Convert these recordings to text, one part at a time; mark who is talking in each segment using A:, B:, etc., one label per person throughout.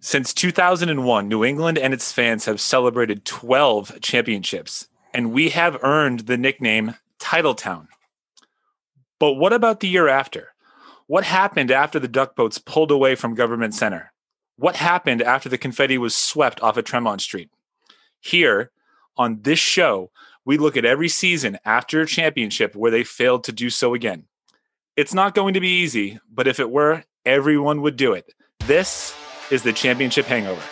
A: Since 2001, New England and its fans have celebrated 12 championships, and we have earned the nickname Titletown. But what about the year after? What happened after the duck boats pulled away from Government Center? What happened after the confetti was swept off of Tremont Street? Here, on this show, we look at every season after a championship where they failed to do so again. It's not going to be easy, but if it were, everyone would do it. This is the championship hangover.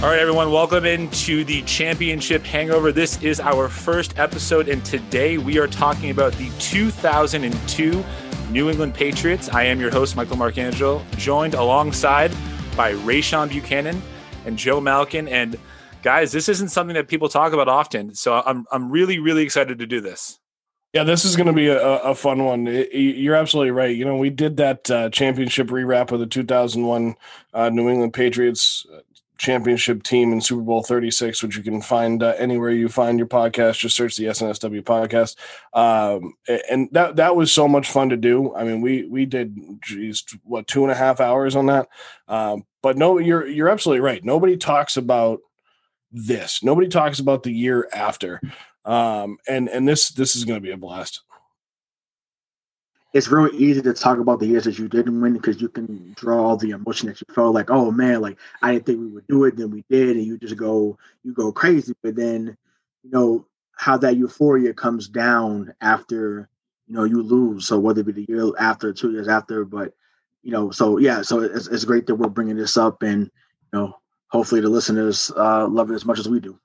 A: All right, everyone, welcome into the championship hangover. This is our first episode, and today we are talking about the 2002 New England Patriots. I am your host, Michael Marcangelo, joined alongside by Rayshawn Buchanan and Joe Malkin. And guys, this isn't something that people talk about often, so I'm I'm really really excited to do this.
B: Yeah, this is going to be a, a fun one. You're absolutely right. You know, we did that uh, championship rewrap of the 2001 uh, New England Patriots championship team in Super Bowl 36, which you can find uh, anywhere you find your podcast. Just search the SNSW podcast. Um, and that that was so much fun to do. I mean, we we did geez, what two and a half hours on that. Um, but no, you're you're absolutely right. Nobody talks about this. Nobody talks about the year after. Um, and and this this is going to be a blast
C: it's really easy to talk about the years that you didn't win because you can draw the emotion that you felt like, oh man, like I didn't think we would do it, then we did, and you just go you go crazy. But then, you know, how that euphoria comes down after you know you lose. So whether it be the year after, two years after, but you know, so yeah, so it's, it's great that we're bringing this up, and you know, hopefully the listeners uh, love it as much as we do.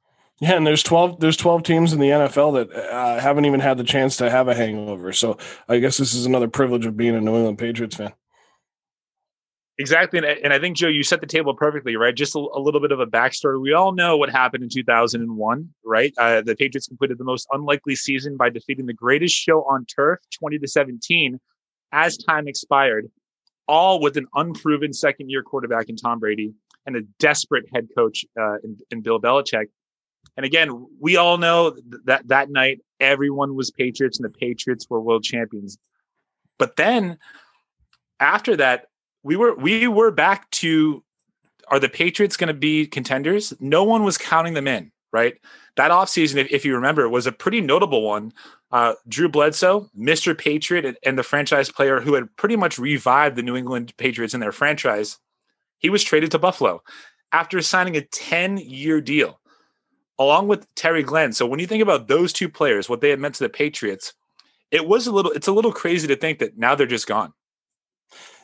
B: Yeah, and there's twelve there's twelve teams in the NFL that uh, haven't even had the chance to have a hangover. So I guess this is another privilege of being a New England Patriots fan.
A: Exactly, and, and I think Joe, you set the table perfectly, right? Just a, a, little bit of a backstory. We all know what happened in 2001, right? Uh, the Patriots completed the most unlikely season by defeating the greatest show on turf, 20 to 17, as time expired, all with an unproven second-year quarterback in Tom Brady and a desperate head coach uh, in, in Bill Belichick. And again, we all know that that night everyone was Patriots and the Patriots were world champions. But then after that, we were we were back to are the Patriots going to be contenders? No one was counting them in, right? That offseason, if, if you remember, was a pretty notable one. Uh, Drew Bledsoe, Mr. Patriot, and the franchise player who had pretty much revived the New England Patriots in their franchise, he was traded to Buffalo after signing a 10 year deal along with Terry Glenn. So when you think about those two players, what they had meant to the Patriots, it was a little it's a little crazy to think that now they're just gone.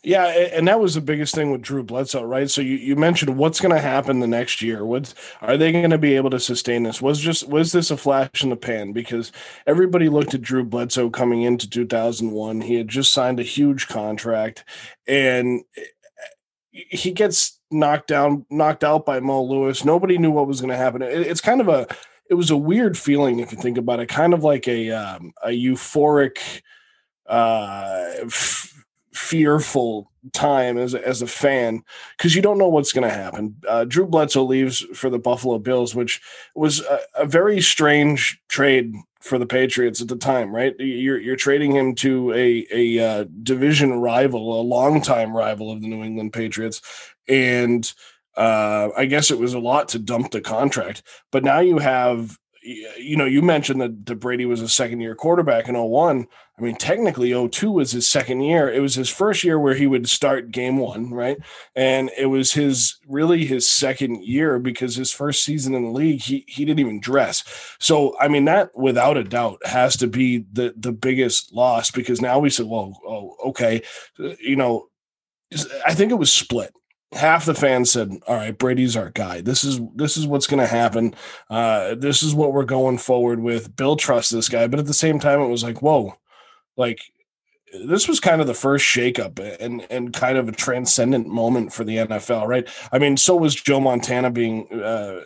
B: Yeah, and that was the biggest thing with Drew Bledsoe, right? So you, you mentioned what's going to happen the next year. What are they going to be able to sustain this? Was just was this a flash in the pan? Because everybody looked at Drew Bledsoe coming into 2001. He had just signed a huge contract, and he gets knocked down, knocked out by Mo Lewis. Nobody knew what was going to happen. It, it's kind of a, it was a weird feeling if you think about it, kind of like a um, a euphoric, uh, f- fearful time as a, as a fan because you don't know what's going to happen. Uh, Drew Bledsoe leaves for the Buffalo Bills, which was a, a very strange trade for the Patriots at the time, right? You're you're trading him to a a uh, division rival, a longtime rival of the New England Patriots, and uh, I guess it was a lot to dump the contract. But now you have, you know, you mentioned that, that Brady was a second year quarterback in 01. I mean, technically 02 was his second year. It was his first year where he would start game one, right? And it was his really his second year because his first season in the league, he he didn't even dress. So I mean, that without a doubt has to be the the biggest loss because now we said, well, oh, okay, uh, you know, I think it was split half the fans said, "All right, Brady's our guy. This is this is what's going to happen. Uh, this is what we're going forward with. Bill trusts this guy." But at the same time, it was like, "Whoa, like this was kind of the first shakeup and and kind of a transcendent moment for the NFL, right? I mean, so was Joe Montana being uh,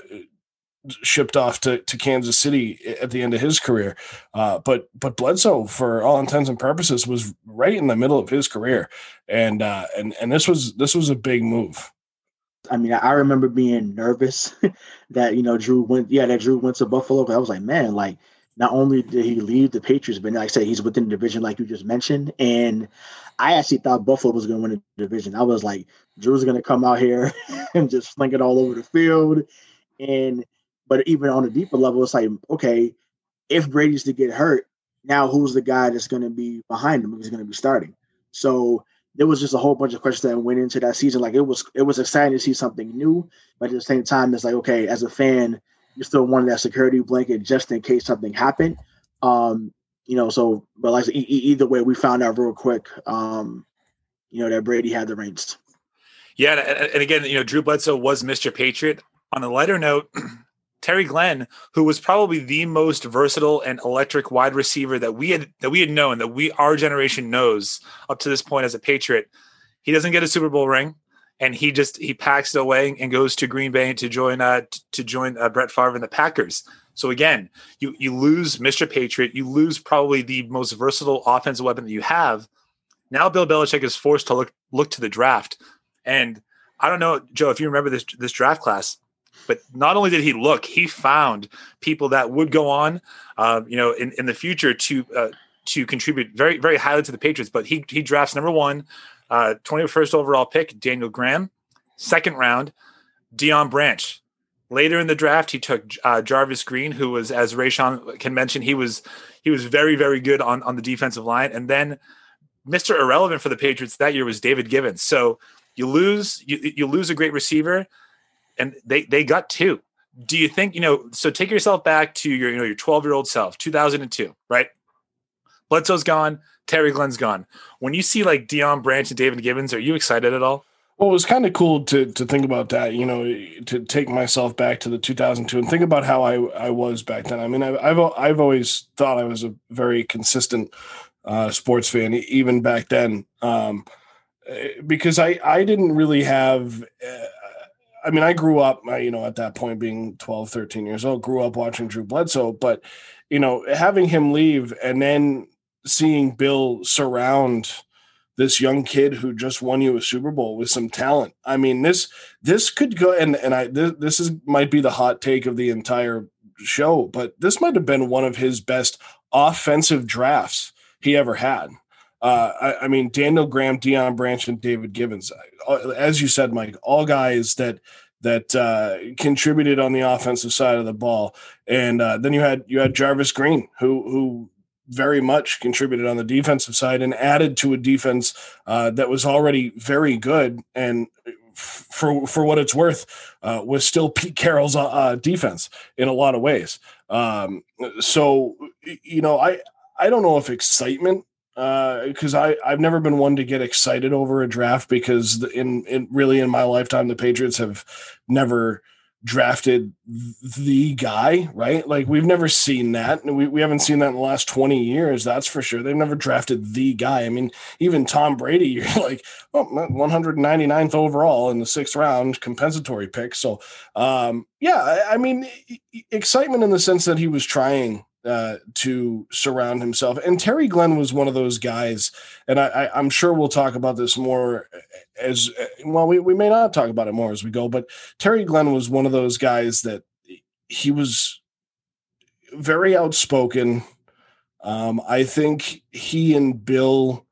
B: shipped off to, to Kansas City at the end of his career. Uh, but but Bledsoe, for all intents and purposes, was right in the middle of his career, and uh, and and this was this was a big move.
C: I mean, I remember being nervous that you know Drew went. Yeah, that Drew went to Buffalo. I was like, man, like not only did he leave the Patriots, but like I said, he's within the division, like you just mentioned. And I actually thought Buffalo was going to win the division. I was like, Drew's going to come out here and just fling it all over the field. And but even on a deeper level, it's like, okay, if Brady's to get hurt, now who's the guy that's going to be behind him? Who's going to be starting? So there was just a whole bunch of questions that went into that season. Like it was, it was exciting to see something new, but at the same time, it's like, okay, as a fan, you still wanted that security blanket just in case something happened. Um, you know, so but like e- either way, we found out real quick, um, you know, that Brady had the reins.
A: Yeah, and again, you know, Drew Bledsoe was Mr. Patriot. On a lighter note, Terry Glenn, who was probably the most versatile and electric wide receiver that we had that we had known that we our generation knows up to this point as a Patriot, he doesn't get a Super Bowl ring and he just he packs it away and goes to Green Bay to join uh to join uh, Brett Favre and the Packers. So again, you you lose Mr. Patriot, you lose probably the most versatile offensive weapon that you have. Now Bill Belichick is forced to look look to the draft, and I don't know, Joe, if you remember this this draft class, but not only did he look, he found people that would go on, uh, you know, in, in the future to uh, to contribute very very highly to the Patriots. But he he drafts number one uh, 21st overall pick, Daniel Graham. Second round, Deion Branch. Later in the draft, he took uh, Jarvis Green, who was, as Rayshawn can mention, he was he was very very good on on the defensive line. And then Mr. Irrelevant for the Patriots that year was David Givens. So you lose you you lose a great receiver, and they they got two. Do you think you know? So take yourself back to your you know your 12 year old self, 2002, right? Bledsoe's gone. Terry Glenn's gone. When you see like Deion Branch and David Givens, are you excited at all?
B: Well, it was kind of cool to to think about that. You know, to take myself back to the 2002 and think about how I I was back then. I mean, I've I've, I've always thought I was a very consistent uh, sports fan, even back then, um, eh, because I I didn't really have. I mean, I grew up, you know, at that point being 12, 13 years old, grew up watching Drew Bledsoe, but you know, having him leave and then seeing Bill surround this young kid who just won you a Super Bowl with some talent. I mean, this this could go and and I this, this is might be the hot take of the entire show, but this might have been one of his best offensive drafts he ever had. Uh, I, I, mean, Daniel Graham, Deion Branch, and David Givens. Uh, as you said, Mike, all guys that that uh, contributed on the offensive side of the ball, and uh, then you had you had Jarvis Green, who who very much contributed on the defensive side and added to a defense uh, that was already very good and for for what it's worth uh, was still Pete Carroll's uh defense in a lot of ways. Um, so you know, I I don't know if excitement because uh, I I've never been one to get excited over a draft because in in really in my lifetime the Patriots have never drafted the guy, right? Like we've never seen that. We, we haven't seen that in the last 20 years, that's for sure. They've never drafted the guy. I mean, even Tom Brady, you're like, oh, 199th overall in the sixth round, compensatory pick. So, um, yeah, I, I mean, excitement in the sense that he was trying uh, to surround himself. And Terry Glenn was one of those guys, and I, am sure we'll talk about this more as well. We, we may not talk about it more as we go, but Terry Glenn was one of those guys that he was very outspoken. Um, I think he and Bill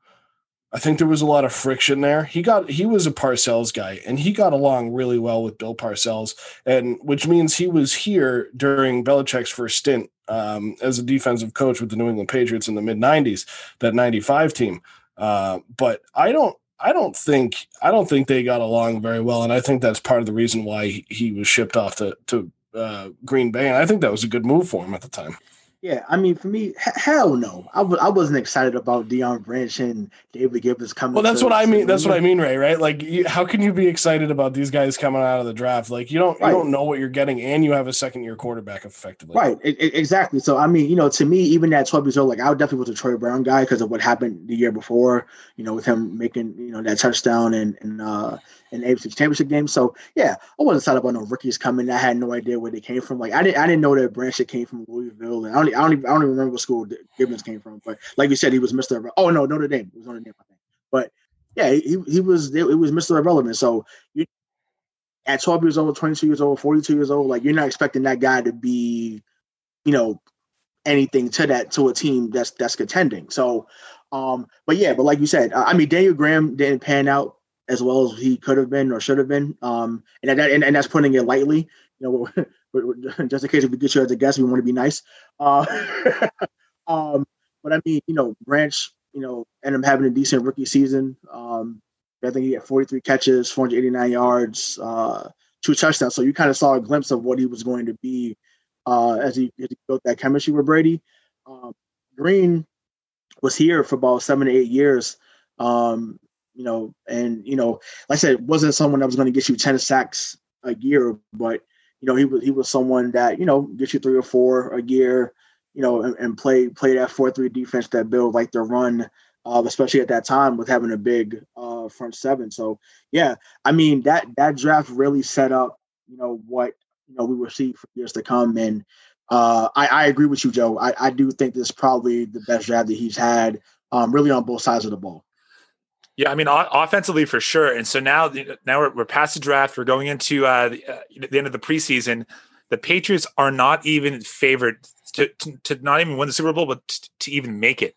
B: I think there was a lot of friction there. He got he was a Parcells guy and he got along really well with Bill Parcells, and which means he was here during Belichick's first stint um, as a defensive coach with the New England Patriots in the mid '90s, that '95 team. Uh, but I don't I don't think I don't think they got along very well, and I think that's part of the reason why he, he was shipped off to to uh, Green Bay, and I think that was a good move for him at the time.
C: Yeah, I mean, for me, hell no. I w- I wasn't excited about Deion Branch and David Givens coming.
B: Well, that's what I mean. That's what I mean, Ray. Right? Like, you, how can you be excited about these guys coming out of the draft? Like, you don't right. you don't know what you're getting, and you have a second year quarterback effectively.
C: Right. exactly. So, I mean, you know, to me, even at 12 years old, like I would definitely was a Troy Brown guy because of what happened the year before. You know, with him making you know that touchdown and and uh in AFC Championship game. So yeah, I wasn't excited about no rookies coming. I had no idea where they came from. Like I didn't I didn't know that Branch came from Louisville, and I don't I don't even, I don't even remember what school Givens came from. But like you said, he was Mister. Oh no, Notre Dame. It was Notre Dame, I think. But yeah, he he was it was Mister Irrelevant. So you at 12 years old, 22 years old, 42 years old, like you're not expecting that guy to be, you know, anything to that to a team that's that's contending. So, um, but yeah, but like you said, I mean, Daniel Graham didn't pan out as well as he could have been or should have been. Um, and that and, and that's putting it lightly. You know, just in case we get you as a guest, we want to be nice. Uh, um, but I mean, you know, Branch, you know, ended up having a decent rookie season. Um, I think he had 43 catches, 489 yards, uh, two touchdowns. So you kind of saw a glimpse of what he was going to be uh, as, he, as he built that chemistry with Brady. Um, Green was here for about seven to eight years. Um, you know, and you know, like I said, wasn't someone that was going to get you ten sacks a year, but you know, he was he was someone that you know gets you three or four a year, you know, and, and play play that four three defense that Bill like to run, uh, especially at that time with having a big uh, front seven. So yeah, I mean that that draft really set up, you know, what you know we will see for years to come, and uh, I, I agree with you, Joe. I, I do think this is probably the best draft that he's had, um, really on both sides of the ball.
A: Yeah, I mean, o- offensively for sure. And so now, now we're, we're past the draft. We're going into uh, the, uh, the end of the preseason. The Patriots are not even favored to, to, to not even win the Super Bowl, but to, to even make it.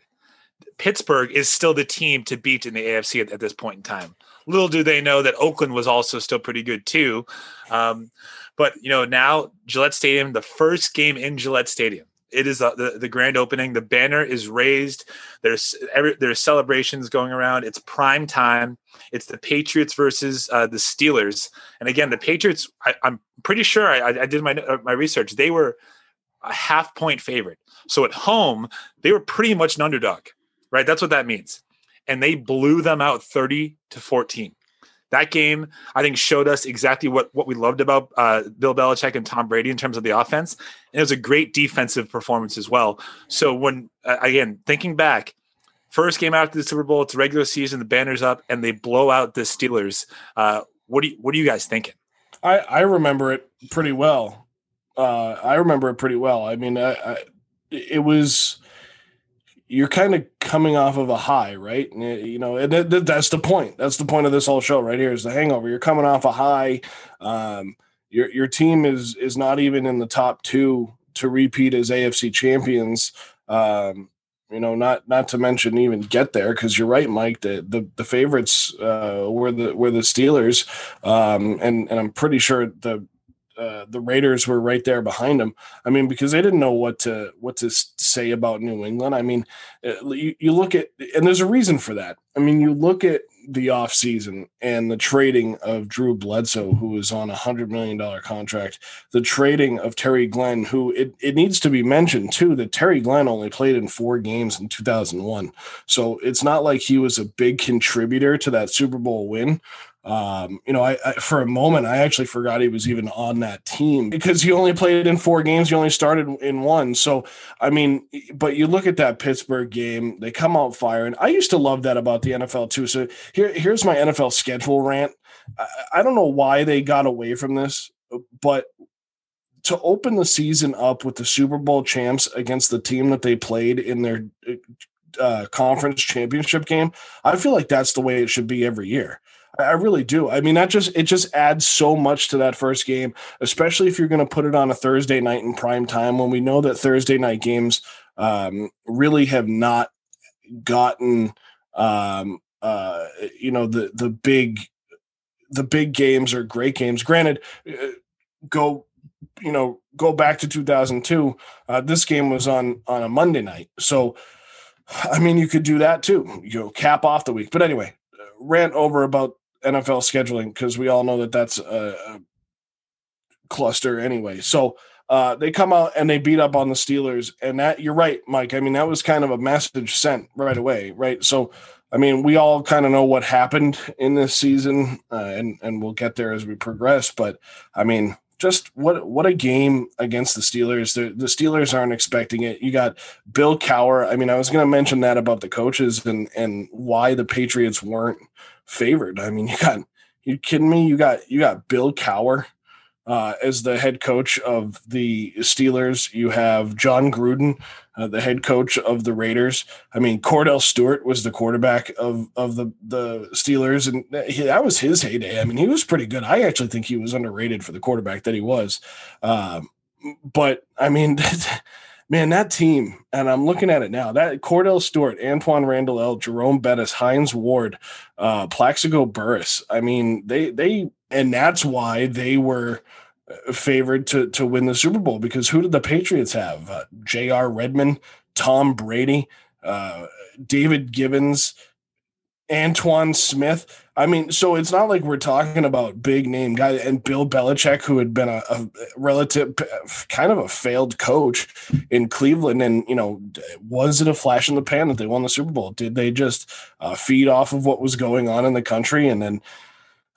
A: Pittsburgh is still the team to beat in the AFC at, at, this point in time. Little do they know that Oakland was also still pretty good too. Um, but you know now Gillette Stadium, the first game in Gillette Stadium, it is uh, the, the grand opening. The banner is raised. There's every, there's celebrations going around. It's prime time. It's the Patriots versus uh, the Steelers. And again, the Patriots. I, am pretty sure I, I did my uh, my research. They were a half point favorite. So at home, they were pretty much an underdog, right? That's what that means. And they blew them out 30 to 14 that game I think showed us exactly what what we loved about uh, Bill Belichick and Tom Brady in terms of the offense, and it was a great defensive performance as well. So when uh, again thinking back, first game after the Super Bowl, it's regular season, the banners up, and they blow out the Steelers. Uh, what do you, what are you guys thinking?
B: I I remember it pretty well. Uh, I remember it pretty well. I mean, I, I, it was you're kind of coming off of a high, right? You know, and that's the point. That's the point of this whole show right here is the hangover. You're coming off a high. Um, your your team is is not even in the top two to repeat as AFC champions. Um, you know, not not to mention even get there because you're right, Mike. The the, the favorites uh, were the were the Steelers, um, and and I'm pretty sure the uh, the Raiders were right there behind them. I mean, because they didn't know what to what to say about New England. I mean, uh, you, you look at and there's a reason for that. I mean, you look at the offseason and the trading of Drew Bledsoe, who was on a hundred million dollar contract, the trading of Terry Glenn, who it, it needs to be mentioned too that Terry Glenn only played in four games in 2001. So it's not like he was a big contributor to that Super Bowl win. Um, you know, I, I, for a moment I actually forgot he was even on that team because he only played in four games. He only started in one. So I mean, but you look at that Pittsburgh game, they come out firing. I used to love that about the NFL too. So here, here's my NFL schedule rant. I, I don't know why they got away from this, but to open the season up with the Super Bowl champs against the team that they played in their uh, conference championship game, I feel like that's the way it should be every year. I really do. I mean, that just it just adds so much to that first game, especially if you're going to put it on a Thursday night in prime time when we know that Thursday night games um, really have not gotten um, uh, you know the the big the big games are great games. Granted, uh, go you know go back to 2002. Uh, this game was on on a Monday night, so I mean you could do that too. You know, cap off the week. But anyway, rant over about NFL scheduling because we all know that that's a, a cluster anyway. So uh, they come out and they beat up on the Steelers, and that you're right, Mike. I mean, that was kind of a message sent right away, right? So, I mean, we all kind of know what happened in this season, uh, and and we'll get there as we progress. But I mean, just what what a game against the Steelers. The, the Steelers aren't expecting it. You got Bill Cowher. I mean, I was going to mention that about the coaches and and why the Patriots weren't favored. I mean, you got you kidding me? You got you got Bill Cowher uh, as the head coach of the Steelers. You have Jon Gruden, uh, the head coach of the Raiders. I mean, Kordell Stewart was the quarterback of of the the Steelers, and he, that was his heyday. I mean, he was pretty good. I actually think he was underrated for the quarterback that he was. Um, but I mean. man, that team, and I'm looking at it now. That Kordell Stewart, Antwaan Randle El, Jerome Bettis, Hines Ward, uh, Plaxico Burress. I mean, they they and that's why they were uh, favored to to win the Super Bowl because who did the Patriots have? Uh, J.R. Redmond, Tom Brady, uh, David Givens, Antowain Smith. I mean, so it's not like we're talking about big name guy and Bill Belichick, who had been a, a, relative, kind of a failed coach in Cleveland. And, you know, was it a flash in the pan that they won the Super Bowl? Did they just uh, feed off of what was going on in the country and then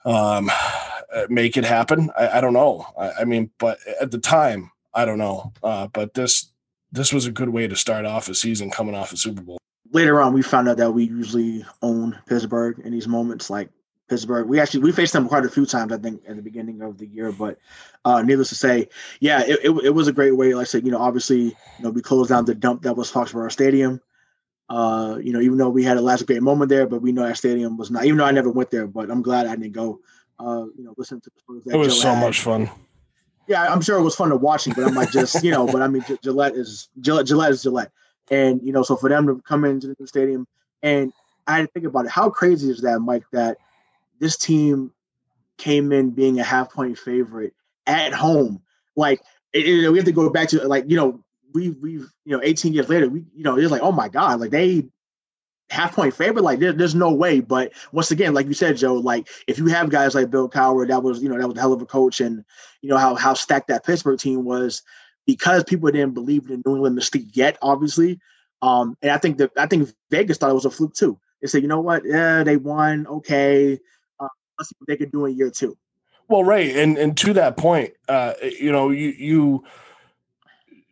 B: um, make it happen? I, I don't know. I, I, mean, but at the time, I don't know. Uh, but this, this was a good way to start off a season coming off a Super Bowl
C: later on we found out that we usually own Pittsburgh in these moments. Like Pittsburgh, we actually we faced them quite a few times, I think, at the beginning of the year. But uh, needless to say, yeah, it, it, it, was a great way. Like I said, you know, obviously, you know, we closed down the dump that was Foxborough Stadium. Uh, you know, even though we had a last great moment there, but we know that stadium was not. Even though I never went there, but I'm glad I didn't go. Uh, you know, listen to
B: the It was Joe so had. much fun.
C: Yeah, I'm sure it was fun to watching, but I'm like just you know, but I mean, Gillette is Gillette, Gillette is Gillette. And you know, so for them to come into the stadium, and I had to think about it. How crazy is that, Mike? That this team came in being a half point favorite at home. Like it, it, we have to go back to like you know we we've you know 18 years later we you know it's like oh my god like they half point favorite like there, there's no way but once again like you said joe like if you have guys like bill cowher that was you know that was a hell of a coach and you know how how stacked that pittsburgh team was because people didn't believe in New England mystique yet, obviously. Um, and I think that I think Vegas thought it was a fluke too. They said, you know what? Yeah, they won. Okay, uh, let's see what they can do in year two.
B: Well, right, and and to that point, uh, you know, you you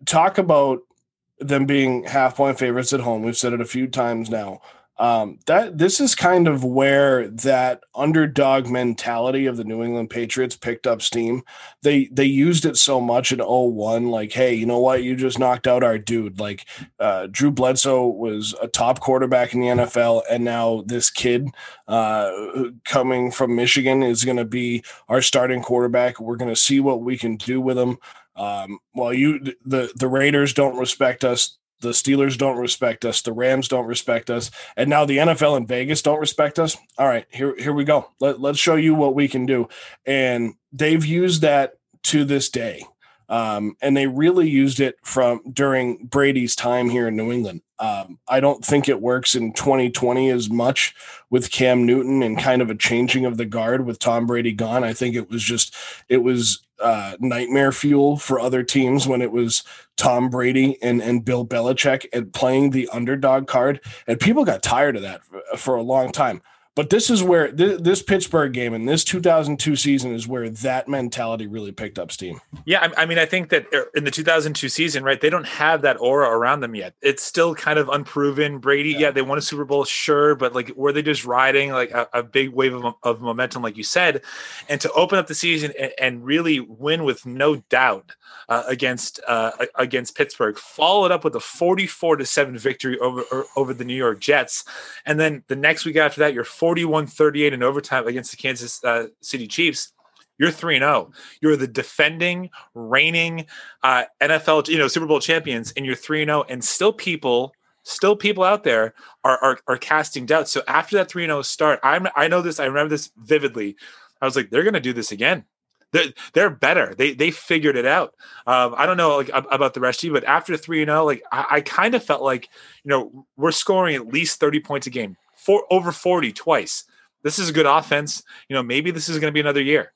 B: talk about them being half point favorites at home. We've said it a few times now um, that this is kind of where that underdog mentality of the New England Patriots picked up steam. They they used it so much in 01, like, hey, you know what? You just knocked out our dude. Like uh, Drew Bledsoe was a top quarterback in the NFL, and now this kid uh, coming from Michigan is going to be our starting quarterback. We're going to see what we can do with him. Um, well, you the the Raiders don't respect us the Steelers don't respect us, the Rams don't respect us, and now the NFL and Vegas don't respect us. All right, here here we go. Let, let's show you what we can do. And they've used that to this day. Um, and they really used it from during Brady's time here in New England. Um, I don't think it works in 2020 as much with Cam Newton and kind of a changing of the guard with Tom Brady gone. I think it was just it was uh, nightmare fuel for other teams when it was Tom Brady and and Bill Belichick and playing the underdog card, and people got tired of that for, for a long time. But this is where th- this Pittsburgh game and this 2002 season is where that mentality really picked up steam.
A: Yeah, I, I, mean, I think that er, in the 2002 season, right, they don't have that aura around them yet. It's still kind of unproven. Brady, yeah, yeah they won a Super Bowl, sure, but like, were they just riding like a, a big wave of, of, momentum, like you said, and to open up the season and, and really win with no doubt uh, against uh, against Pittsburgh, followed up with a 44 to seven victory over er, over the New York Jets, and then the next week after that, you're 41 38 in overtime against the Kansas uh, City Chiefs, you're 3 0. You're the defending, reigning uh, NFL, you know, Super Bowl champions, and you're 3 0. And still people, still people out there are, are, are casting doubts. So after that 3 0 start, I'm, I know this, I remember this vividly. I was like, they're going to do this again. They're, they're better. They they figured it out. Um, I don't know like about the rest of you, but after three and zero, like I, I kind of felt like you know we're scoring at least thirty points a game four, over 40 twice. This is a good offense. You know, maybe this is going to be another year.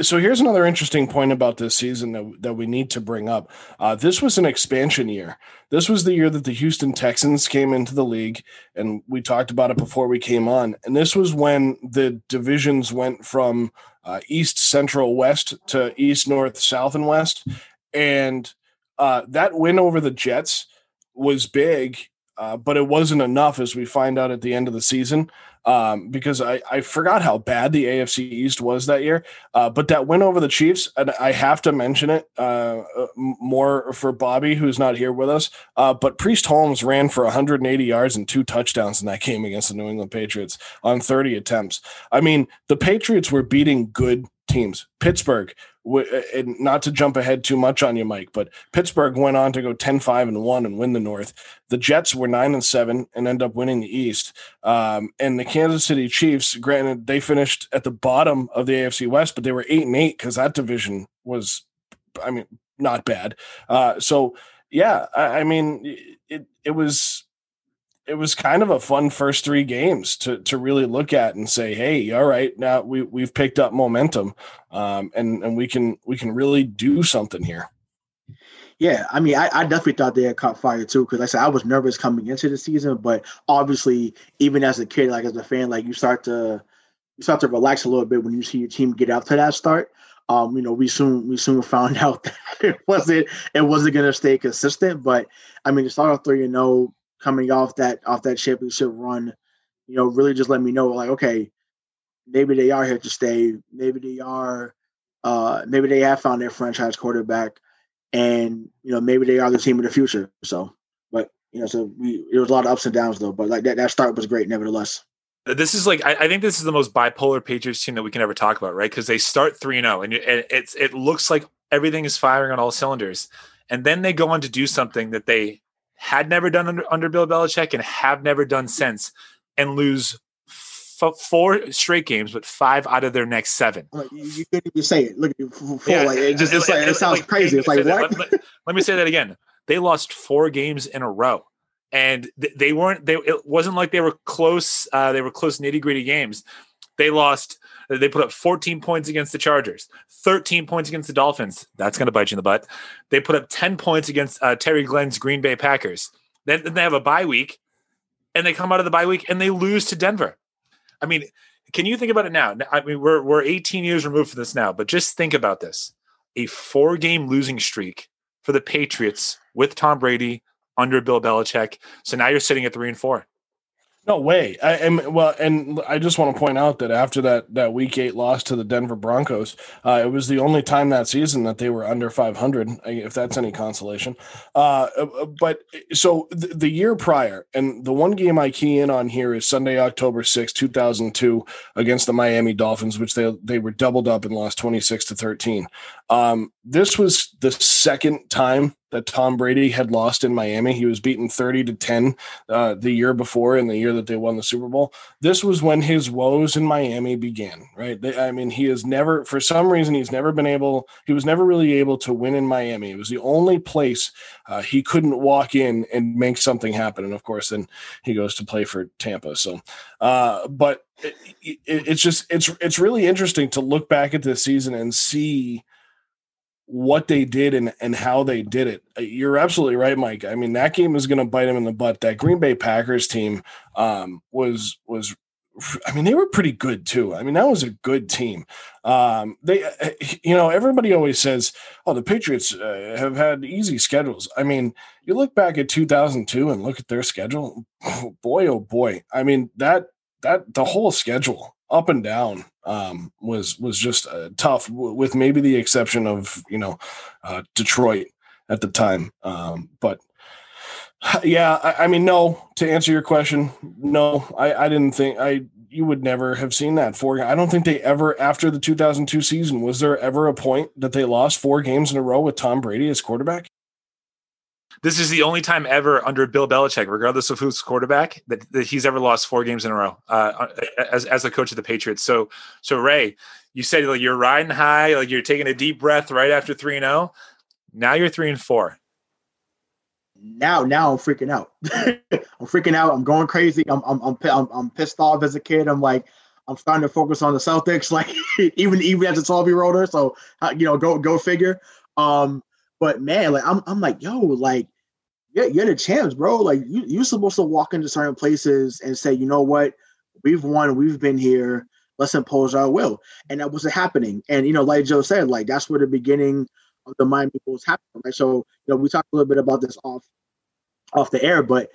B: So here's another interesting point about this season that, that we need to bring up. Uh, this was an expansion year. This was the year that the Houston Texans came into the league, and we talked about it before we came on. And this was when the divisions went from uh, East, Central, West to East, North, South, and West. And uh, that win over the Jets was big, uh, but it wasn't enough, as we find out at the end of the season um, because I, I forgot how bad the AFC East was that year. Uh, but that win over the Chiefs, and I have to mention it uh, uh more for Bobby, who's not here with us. Uh, but Priest Holmes ran for 180 yards and two touchdowns in that game against the New England Patriots on 30 attempts. I mean, the Patriots were beating good teams. Pittsburgh and not to jump ahead too much on you, Mike, but Pittsburgh went on to go 10 5 and 1 and win the North. The Jets were 9 and 7 and end up winning the East. Um, and the Kansas City Chiefs, granted, they finished at the bottom of the AFC West, but they were 8 and 8 because that division was, I mean, not bad. Uh, so, yeah, I, I mean, it, it was it was kind of a fun first three games to to really look at and say, hey, all right, now we we've picked up momentum, um, and and we can we can really do something here.
C: Yeah, I mean, I, I definitely thought they had caught fire too because like I said I was nervous coming into the season, but obviously, even as a kid, like as a fan, like you start to you start to relax a little bit when you see your team get out to that start. Um, you know, we soon we soon found out that it wasn't it wasn't going to stay consistent. But I mean, to start off three and zero, oh, coming off that off that championship run, you know, really just let me know like, okay, maybe they are here to stay. Maybe they are, uh, maybe they have found their franchise quarterback, and you know, maybe they are the team of the future. So, but you know, so we there was a lot of ups and downs though. But like that that start was great, nevertheless.
A: This is like I, I think this is the most bipolar Patriots team that we can ever talk about, right? Because they start three and zero, oh, and it's it looks like everything is firing on all cylinders, and then they go on to do something that they had never done under, under Bill Belichick and have never done since, and lose f- four straight games, but five out of their next seven.
C: you, you couldn't even say it. Look at yeah, like, it just, it, like, it sounds like, crazy. It's like what?
A: Let, let, me say that again. They lost four games in a row, and th- they weren't. They it wasn't like they were close. Uh, they were close nitty gritty games. They lost they put up 14 points against the Chargers, 13 points against the Dolphins. That's going to bite you in the butt. They put up 10 points against uh, Terry Glenn's Green Bay Packers. Then, then they have a bye week, and they come out of the bye week and they lose to Denver. I mean, can you think about it now? I mean, we're we're 18 years removed from this now, but just think about this: a four-game losing streak for the Patriots with Tom Brady under Bill Belichick. So now you're sitting at three and four.
B: No way. I am well, and I just want to point out that after that that week eight loss to the Denver Broncos, uh, it was the only time that season that they were under 500, if that's any consolation. Uh, uh but so the, the, year prior, and the one game I key in on here is Sunday, October 6, 2002, against the Miami Dolphins, which they they were doubled up and lost 26 to 13. Um, this was the second time that Tom Brady had lost in Miami. He was beaten 30 to 10 uh, the year before in the year that they won the Super Bowl. This was when his woes in Miami began, right? They, I mean, he has never, for some reason, he's never been able, he was never really able to win in Miami. It was the only place uh, he couldn't walk in and make something happen. And of course, then he goes to play for Tampa. So, uh, but it, it, it's just, it's, it's really interesting to look back at this season and see what they did and, and how they did it. Uh, you're absolutely right, Mike. I mean, that game is going to bite him in the butt. That Green Bay Packers team um, was was I mean, they were pretty good too. I mean, that was a good team. Um, they, uh, you know, everybody always says, "Oh, the Patriots uh, have had easy schedules." I mean, you look back at 2002 and look at their schedule. boy, oh boy! I mean that that the whole schedule up and down um, was was just uh, tough, w- with maybe the exception of you know uh, Detroit at the time. Um, but yeah, I, I, mean, no. To answer your question, no, I, I didn't think I you would never have seen that four. I don't think they ever after the 2002 season was there ever a point that they lost four games in a row with Tom Brady as quarterback.
A: This is the only time ever under Bill Belichick, regardless of who's quarterback, that, that he's ever lost four games in a row uh, as as the coach of the Patriots. So, so Ray, you said like you're riding high, like you're taking a deep breath right after three and zero. Oh. Now you're three and four.
C: Now, now I'm freaking out. I'm freaking out. I'm going crazy. I'm, I'm, I'm, I'm, I'm pissed off as a kid. I'm like, I'm starting to focus on the Celtics, like even even as a 12 year older. So uh, you know, go go figure. Um, but man, like I'm I'm like, yo, like yeah, you're the champs, bro. Like you you're supposed to walk into certain places and say, you know what, we've won, we've been here. Let's impose our will, and that wasn't happening. And you know, like Joe said, like that's where the beginning of the Miami Bulls happened. Right. So you know, we talked a little bit about this off off the air, but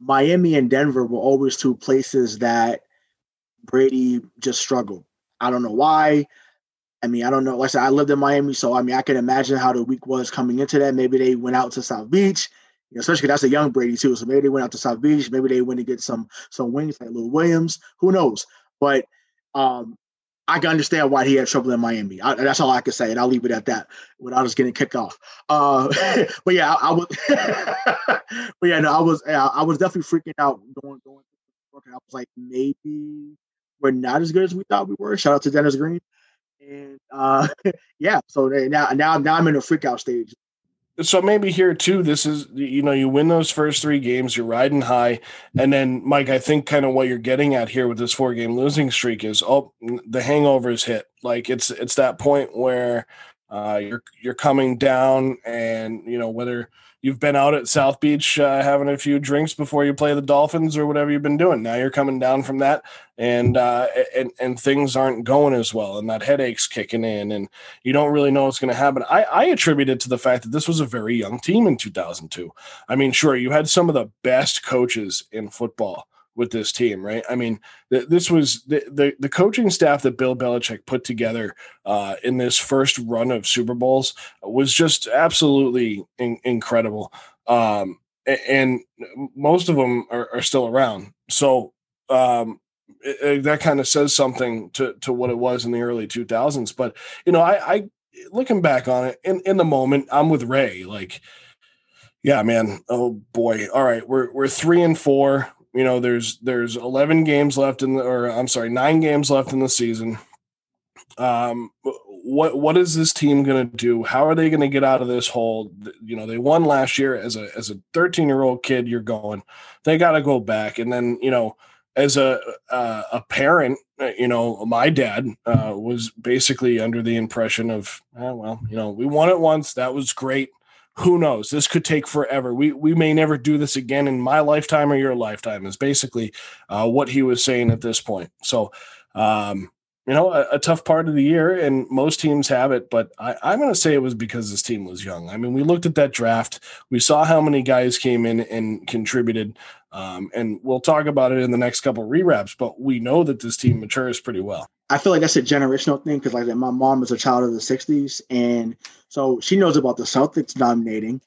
C: Miami and Denver were always two places that Brady just struggled. I don't know why. I mean, I don't know. Like I said, I lived in Miami, so I mean, I can imagine how the week was coming into that. Maybe they went out to South Beach, you know, especially that's a young Brady too. So maybe they went out to South Beach. Maybe they went to get some some wings like Lil Williams. Who knows? But um, I can understand why he had trouble in Miami. I, that's all I can say, and I'll leave it at that without us getting kicked off. Uh, but yeah, I, I was. but yeah, no, I was. I was definitely freaking out going going. I was like, maybe we're not as good as we thought we were. Shout out to Dennis Green. And uh, yeah, so now now now I'm in a freak out stage.
B: So maybe here too, this is you know you win those first three games, you're riding high, and then Mike, I think kind of what you're getting at here with this four game losing streak is oh the hangover is hit. Like it's it's that point where uh, you're you're coming down, and you know whether you've been out at South Beach uh, having a few drinks before you play the Dolphins or whatever you've been doing. Now you're coming down from that, and uh, and and things aren't going as well, and that headache's kicking in, and you don't really know what's going to happen. I, I attribute it to the fact that this was a very young team in 2002. I mean, sure, you had some of the best coaches in football with this team, right? I mean, th- this was the, the, the coaching staff that Bill Belichick put together uh, in this first run of Super Bowls was just absolutely in- incredible. Um, and most of them are, are still around. So um, it, it, that kind of says something to to what it was in the early 2000s. But you know, I, I looking back on it in in the moment, I'm with Ray. Like, yeah, man. Oh boy. All right, we're we're three and four you know there's there's 11 games left in the or i'm sorry nine games left in the season. Um what what is this team going to do? How are they going to get out of this hole? You know they won last year as a as a 13 year old kid you're going they got to go back. And then you know as a uh, a parent uh, you know my dad uh, was basically under the impression of oh, well you know we won it once that was great who knows? This could take forever. We we may never do this again in my lifetime or your lifetime. Is basically uh, what he was saying at this point. So, um, you know, a, a, tough part of the year, and most teams have it. But I, I'm going to say it was because this team was young. I mean, we looked at that draft, we saw how many guys came in and contributed, um, and we'll talk about it in the next couple rewraps. But we know that this team matures pretty well.
C: I feel like that's a generational thing because, like, my mom is a child of the '60s, and so she knows about the Celtics dominating.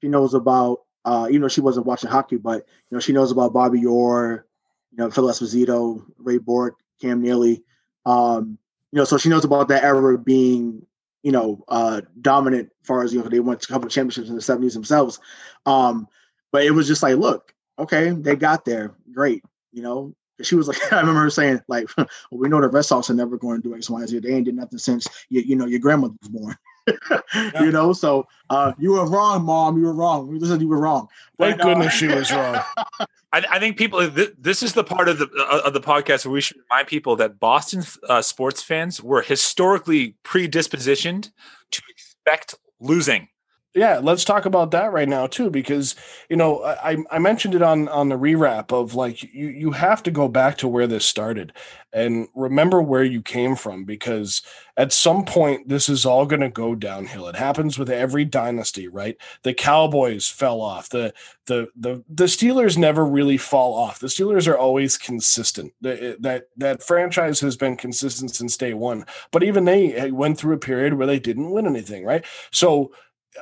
C: She knows about, uh, even though she wasn't watching hockey, but you know, she knows about Bobby Orr, you know, Phil Esposito, Ray Bourque, Cam Neely. Um, you know, so she knows about that era being, you know, uh, dominant as far as you know, they to a couple championships in the '70s themselves. Um, but it was just like, look, okay, they got there, great. You know, she was like, I remember her saying, like, well, we know the Red Sox are never going to do X, Y, Z. They ain't did nothing since you, you know your grandmother was born. yeah. You know, so uh, you were wrong, mom. You were wrong. We you were wrong.
B: Thank but, goodness uh, she was wrong.
A: I, I, think people. Th- this is the part of the uh, of the podcast where we should remind people that Boston uh, sports fans were historically predispositioned to expect losing
B: yeah let's talk about that right now too because you know i i mentioned it on on the rewrap of like you you have to go back to where this started and remember where you came from because at some point this is all going to go downhill. It happens with every dynasty right? The cowboys fell off. The the the the steelers never really fall off. The steelers are always consistent. Eh, that that franchise has been consistent since day one but even they eh, went through a period where they didn't win anything right? So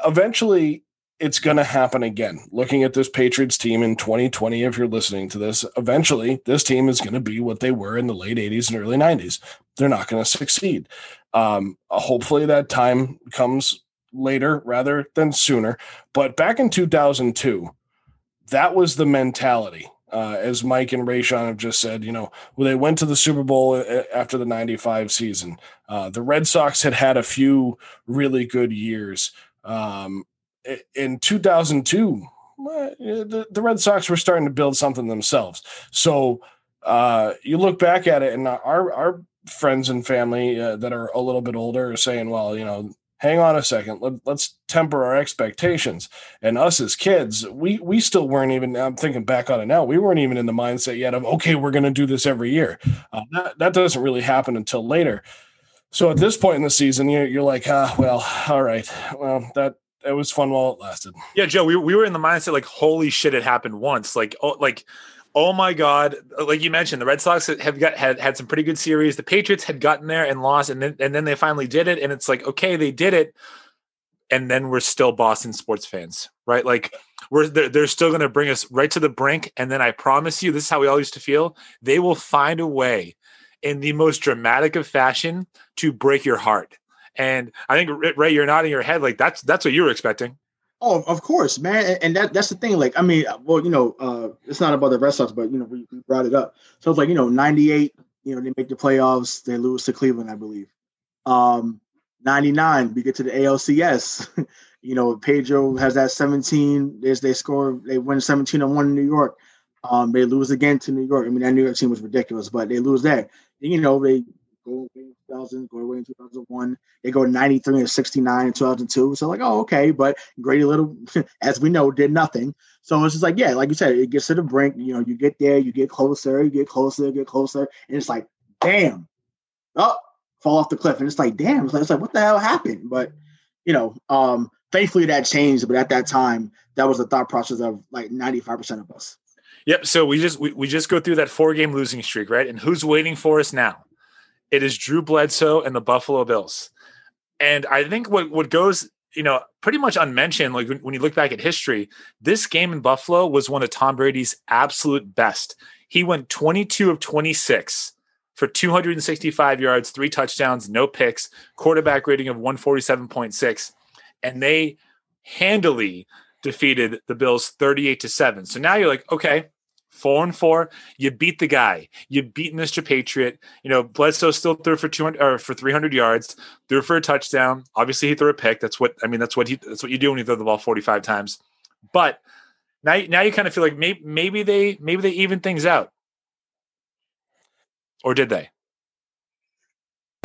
B: eventually it's going to happen again. Looking at this Patriots team in 2020, if you're listening to this, eventually this team is going to be what they were in the late 80s and early 90s. They're not going to succeed. Um, hopefully that time comes later rather than sooner. But back in 2002, that was the mentality. Uh, as Mike and Rayshawn have just said, you know, when they went to the Super Bowl uh, after the 95 season, uh, the Red Sox had had a few really good years. Um, in 2002, the, the Red Sox were starting to build something themselves. So uh, you look back at it, and our our friends and family uh, that are a little bit older are saying, well, you know, hang on a second. Let, us temper our expectations. And us as kids we we still weren't even i'm thinking back on it now we weren't even in the mindset yet of okay we're going to do this every year. Uh, that, that doesn't really happen until later so at this point in the season you're, you're like ah well all right. Well that it was fun while it lasted.
A: Yeah joe we, we were in the mindset like holy shit it happened once. Like oh like oh my god like you mentioned the red sox have got had had some pretty good series. The patriots had gotten there and lost and then and then they finally did it and it's like okay they did it. And then we're still boston sports fans right? Like we're they're, they're still going to bring us right to the brink and then i promise you this is how we all used to feel they will find a way in the most dramatic of fashion to break your heart and i think ray you're nodding your head like that's that's what you were expecting
C: Oh, of course, man, and that that's the thing. Like, I mean, well, you know, uh, it's not about the Red Sox, but you know, we, we brought it up. So it's like, you know, '98, you know, they make the playoffs, they lose to Cleveland, I believe. Um, '99, we get to the ALCS. you know, Pedro has that 17. There's they score, they win 17 on one in New York. Um, they lose again to New York. I mean, that New York team was ridiculous, but they lose there. You know, they go away in 2000, go away in 2001. They go 93 and 69 in 2002. So like, oh, okay. But Grady Little, as we know, did nothing. So it's just like, yeah, like you said, it gets to the brink. You know, you get there, you get closer, you get closer, get closer, and it's like, damn, oh, fall off the cliff, and it's like, damn, it's like, it's like what the hell happened? But you know, um, thankfully that changed. But at that time, that was the thought process of like 95 percent of us.
A: Yep. So we just we, we just go through that four game losing streak, right? And who's waiting for us now? It is Drew Bledsoe and the Buffalo Bills. And I think what, what goes, you know, pretty much unmentioned, like when, when you look back at history, this game in Buffalo was one of Tom Brady's absolute best. He went 22 of 26 for 265 yards, three touchdowns, no picks, quarterback rating of 147.6. And they handily defeated the Bills 38 to 7. So now you're like, okay, four and four. You beat the guy. You beat Mr. Patriot. You know, Bledsoe still threw for two hundred or for three hundred yards. Threw for a touchdown. Obviously, he threw a pick. That's what I mean. That's what he. That's what you do when you throw the ball forty five times. But now, now you kind of feel like maybe maybe they maybe they even things out, or did they?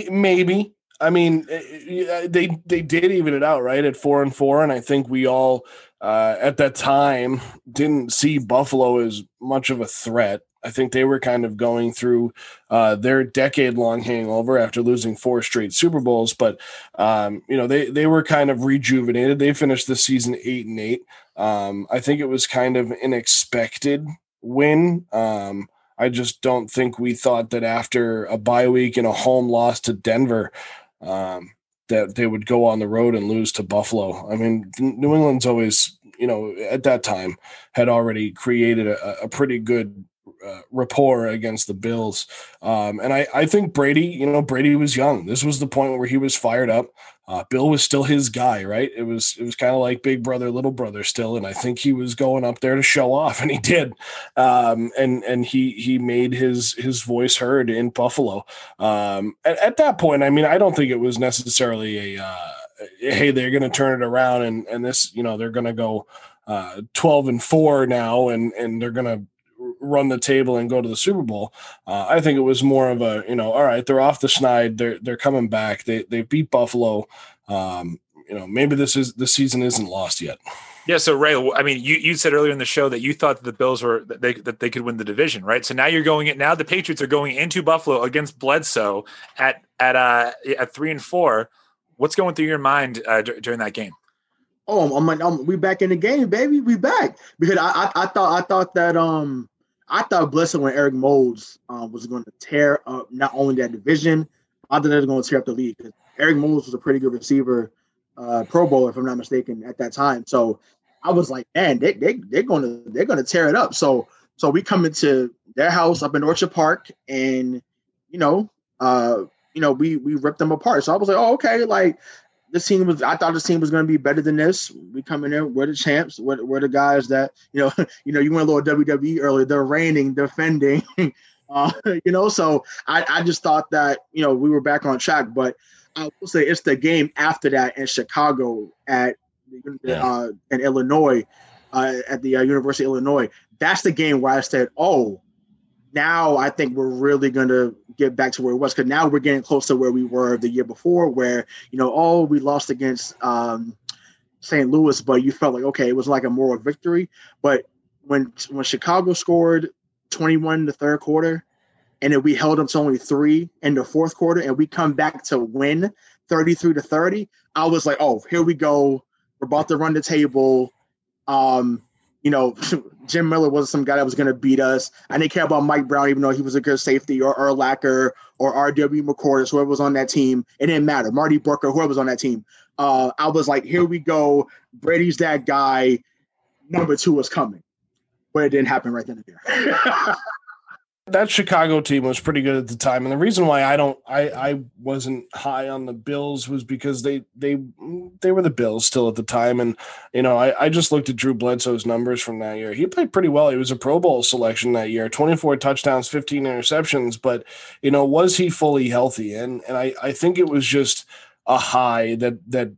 B: Maybe. I mean, eh, eh, they they did even it out right at four and four, and I think we all uh, at that time didn't see Buffalo as much of a threat. I think they were kind of going through uh, their decade long hangover after losing four straight Super Bowls, but um, you know they they were kind of rejuvenated. They finished the season eight and eight. Um, I think it was kind of an expected win. Um, I just don't think we thought that after a bye week and a home loss to Denver, um, that they would go on the road and lose to Buffalo. I mean, New England's always, you know, at that time had already created a, a pretty good uh, rapport against the Bills. Um, and I, I think Brady, you know, Brady was young. This was the point where he was fired up. Uh, Bill was still his guy, right? It was it was kind of like big brother, little brother still, and I think he was going up there to show off, and he did. Um, and and he he made his his voice heard in Buffalo. Um, at, at that point, I mean, I don't think it was necessarily a uh, hey, they're going to turn it around, and and this, you know, they're going to go uh, twelve and four now, and and they're going to run the table and go to the Super Bowl. Uh, I think it was more of a, you know, all right, they're off the schneid, they're they're coming back. They they beat Buffalo. Um, you know, maybe this is the season isn't lost yet.
A: Yeah. So Ray, I mean, you, you said earlier in the show that you thought that the Bills were that they that they could win the division, right? So now you're going it. Now the Patriots are going into Buffalo against Bledsoe at at uh at three and four. What's going through your mind uh, d- during that game?
C: Oh, I'm, I'm, we back in the game, baby. We back because I, I, I thought I thought that um I thought Bledsoe when Eric Moulds um, was going to tear up not only that division, I thought they were going to tear up the league. because Eric Moulds was a pretty good receiver, uh, Pro Bowler, if I'm not mistaken, at that time. So I was like, man, they they they're going to they're to tear it up. So so we come into their house up in Orchard Park, and you know, uh, you know, we we ripped them apart. So I was like, oh, okay, like this team was I thought the team was going to be better than this. We come in there, we're the champs. We're, we're the guys that you know. You know, you went a little WWE earlier. They're reigning, defending. uh, you know, so I I just thought that you know we were back on track. But I will say it's the game after that in Chicago at yeah. uh, in Illinois uh, at the uh, University of Illinois. That's the game where I said, oh now I think we're really going to get back to where it was because now we're getting close to where we were the year before, where you know, oh, we lost against um, St. Louis, but you felt like okay, it was like a moral victory. But when when Chicago scored 21 in the third quarter, and then we held them to only three in the fourth quarter, and we come back to win 33 to 30, I was like, oh, here we go. We're about to run the table. Um, you know, Jim Miller wasn't some guy that was going to beat us. I didn't care about Mike Brown, even though he was a good safety, or Urlacher, or R.W. McQuarters, whoever was on that team. It didn't matter. Marty Booker, whoever was on that team. Uh, I was like, here we go. Brady's that guy. Number two was coming. But it didn't happen right then and there.
B: that Chicago team was pretty good at the time, and the reason why I don't I I wasn't high on the Bills was because they they they were the Bills still at the time, and you know I I just looked at Drew Bledsoe's numbers from that year. He played pretty well. He was a Pro Bowl selection that year, twenty four touchdowns, fifteen interceptions. But you know was he fully healthy? And and I I think it was just a high that that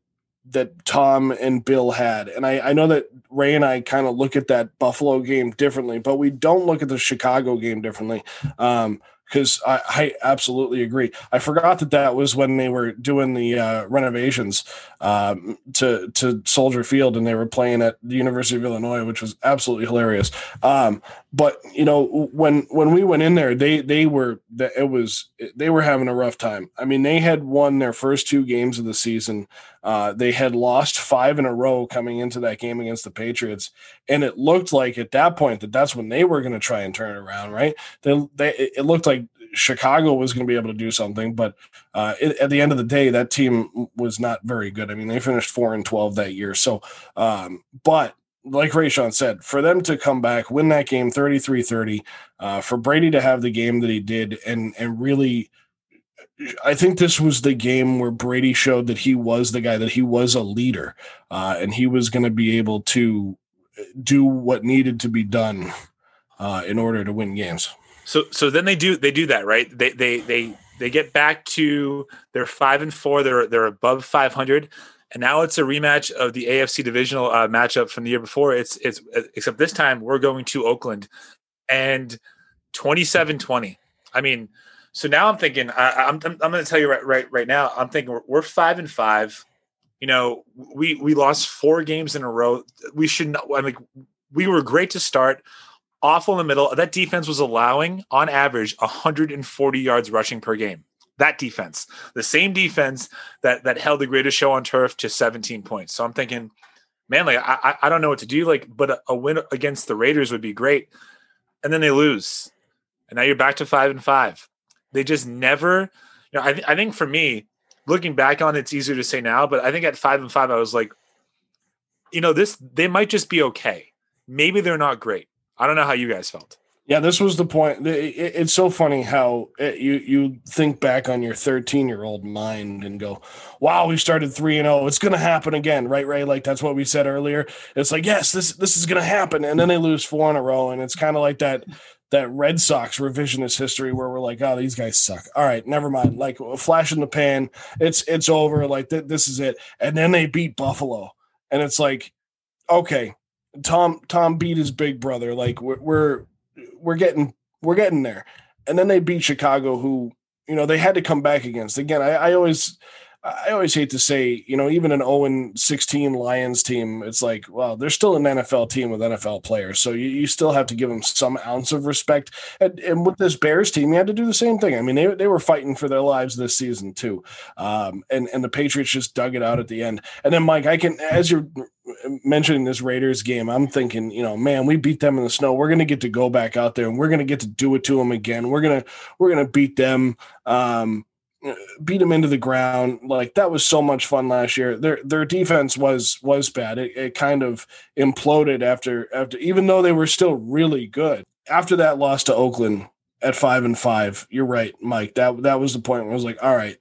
B: that Tom and Bill had. And I, I know that Ray and I kind of look at that Buffalo game differently, but we don't look at the Chicago game differently. Um, because I, I, absolutely agree. I forgot that that was when they were doing the uh, renovations um, to to Soldier Field, and they were playing at the University of Illinois, which was absolutely hilarious. Um, but you know, when when we went in there, they they were it was they were having a rough time. I mean, they had won their first two games of the season. Uh, they had lost five in a row coming into that game against the Patriots, and it looked like at that point that that's when they were going to try and turn it around. Right? They, they it looked like Chicago was going to be able to do something, but uh, it, at the end of the day, that team was not very good. I mean, they finished four and twelve that year. So, um, but like Rayshawn said, for them to come back, win that game 33 30, uh, for Brady to have the game that he did and, and really, I think this was the game where Brady showed that he was the guy, that he was a leader, uh, and he was going to be able to do what needed to be done uh, in order to win games.
A: So, so then they do they do that right? They they they they get back to they're five and four. They're they're above five hundred and now it's a rematch of the AFC divisional uh, matchup from the year before. It's it's except this time we're going to Oakland, and 27-20. I mean, so now I'm thinking I, am I'm, I'm going to tell you right right right now. I'm thinking we're, we're five and five. You know, we we lost four games in a row. We should not. I mean, we were great to start. Awful in the middle. That defense was allowing, on average, 140 yards rushing per game that defense, the same defense that that held the greatest show on turf to 17 points. So I'm thinking, man, like I I don't know what to do. Like, but a, a win against the Raiders would be great, and then they lose, and now you're back to five and five. They just never, you know. I th- I think for me, looking back on it, it's easier to say now, but I think at five and five, I was like, you know, this they might just be okay. Maybe they're not great. I don't know how you guys felt.
B: Yeah, this was the point. It's so funny how uh, you you think back on your 13 year old mind and go, "Wow, we started three and zero. Oh. It's going to happen again, right? Right? Like that's what we said earlier. It's like, yes, this this is going to happen, and then they lose four in a row, and it's kind of like that that Red Sox revisionist history where we're like, oh, these guys suck. All right, never mind. Like flash in the pan, it's it's over. Like th- this is it, and then they beat Buffalo, and it's like, okay, Tom Tom beat his big brother. Like we're, we're we're getting we're getting there. And then they beat Chicago, who you know they had to come back against. Again, I, I always I always hate to say, you know, even an 0 16 Lions team, it's like, well, they're still an NFL team with NFL players. So you, you still have to give them some ounce of respect. And, and, with this Bears team, you had to do the same thing. I mean, they, they were fighting for their lives this season, too. Um, and, and the Patriots just dug it out at the end. And then, Mike, I can, as you're mentioning this Raiders game, I'm thinking, you know, man, we beat them in the snow. We're going to get to go back out there and we're going to get to do it to them again. We're going to, we're going to beat them. Um, beat them into the ground. Like that was so much fun last year. Their their defense was was bad. It, it kind of imploded after after even though they were still really good. After that loss to Oakland at five and five, you're right, Mike. That that was the point where I was like, all right,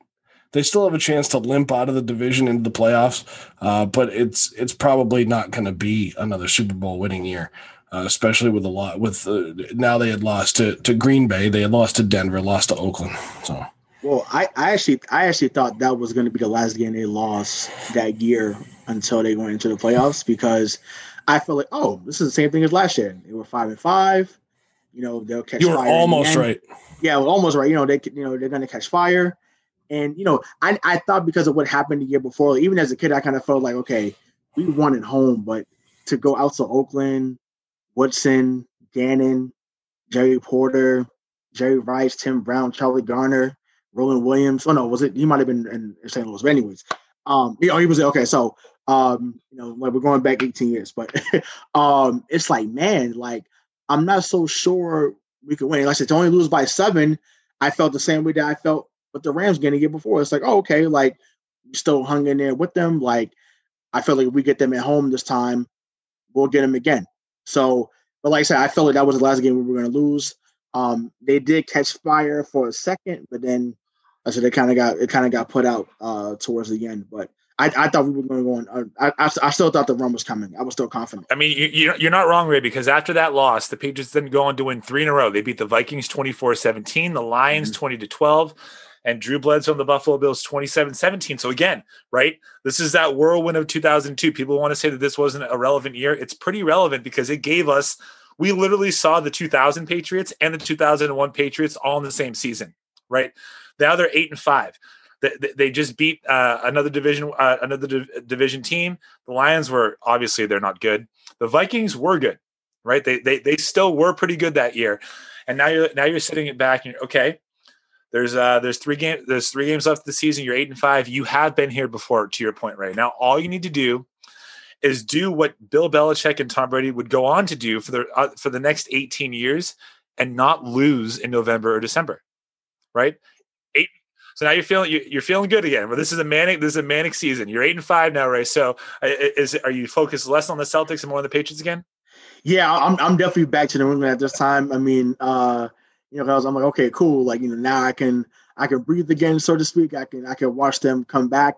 B: they still have a chance to limp out of the division into the playoffs, uh, but it's it's probably not going to be another Super Bowl winning year. Uh, especially with a lot with uh, now they had lost to, to Green Bay, they had lost to Denver, lost to Oakland. So
C: well, I, I actually I actually thought that was going to be the last game they lost that year until they went into the playoffs because I felt like, oh, this is the same thing as last year. They were five and five. You know, they'll catch.
B: You were almost right.
C: Yeah, well, almost right. You know, they you know they're going to catch fire, and you know, I I thought because of what happened the year before, even as a kid, I kind of felt like okay, we won at home, but to go out to Oakland, Woodson, Gannon, Jerry Porter, Jerry Rice, Tim Brown, Charlie Garner, Roland Williams. Oh no, was it? He might have been in, St. Louis. But anyways, um, you know, he was okay. So, um, you know, like we're going back 18 years, but um, it's like, man, like I'm not so sure we could win. Like I said, to only lose by seven, I felt the same way that I felt with the Rams getting it before. It's like, oh, okay, like still hung in there with them. Like I feel like if we get them at home this time, we'll get them again. So, but like I said, I felt like that was the last game we were going to lose. Um, they did catch fire for a second, but then I said it kind of got it kind of got put out uh, towards the end. But I, I thought we were going to go on. Uh, I, I, I, still thought the run was coming. I was still confident.
A: I mean, you, you're not wrong, Ray, because after that loss, the Patriots then go on to win three in a row. They beat the Vikings 24 17, the Lions mm-hmm. 20 to 12, and Drew Bledsoe and the Buffalo Bills 27 17. So, again, right, this is that whirlwind of 2002. People want to say that this wasn't a relevant year. It's pretty relevant because it gave us, we literally saw the 2000 Patriots and the 2001 Patriots all in the same season, right? Now they're eight and five. They, just beat uh, another division uh, another div- division team. The Lions were obviously they're not good. The Vikings were good, right? They they they still were pretty good that year. And now you're now you're sitting it back and you're okay. There's uh there's three games there's three games left the season. You're eight and five. You have been here before. To your point, right now, all you need to do is do what Bill Belichick and Tom Brady would go on to do for the uh, for the next 18 years and not lose in November or December, right? So now you're feeling you're feeling good again. But this is a manic this is a manic season. You're eight and five now, Ray. So uh, is are you focused less on the Celtics and more on the Patriots again?
C: Yeah, I'm I'm definitely back to the England at this time. I mean, uh, you know, I was, I'm like, okay, cool. Like, you know, now I can I can breathe again, so to speak. I can I can watch them come back.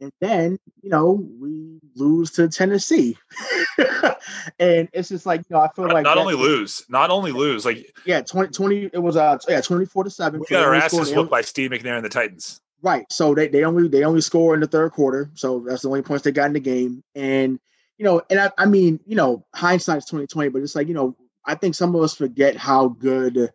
C: And then, you know, we lose to Tennessee. and it's just like, you know, I feel
A: not,
C: like
A: not only lose, not only lose, like
C: yeah, 20, 20 it was uh yeah, 24 to 7.
A: We got our asses whooped by Steve McNair and the Titans.
C: Right. So they, they only they only score in the third quarter. So that's the only points they got in the game. And you know, and I, I mean, you know, hindsight's 2020, but it's like, you know, I think some of us forget how good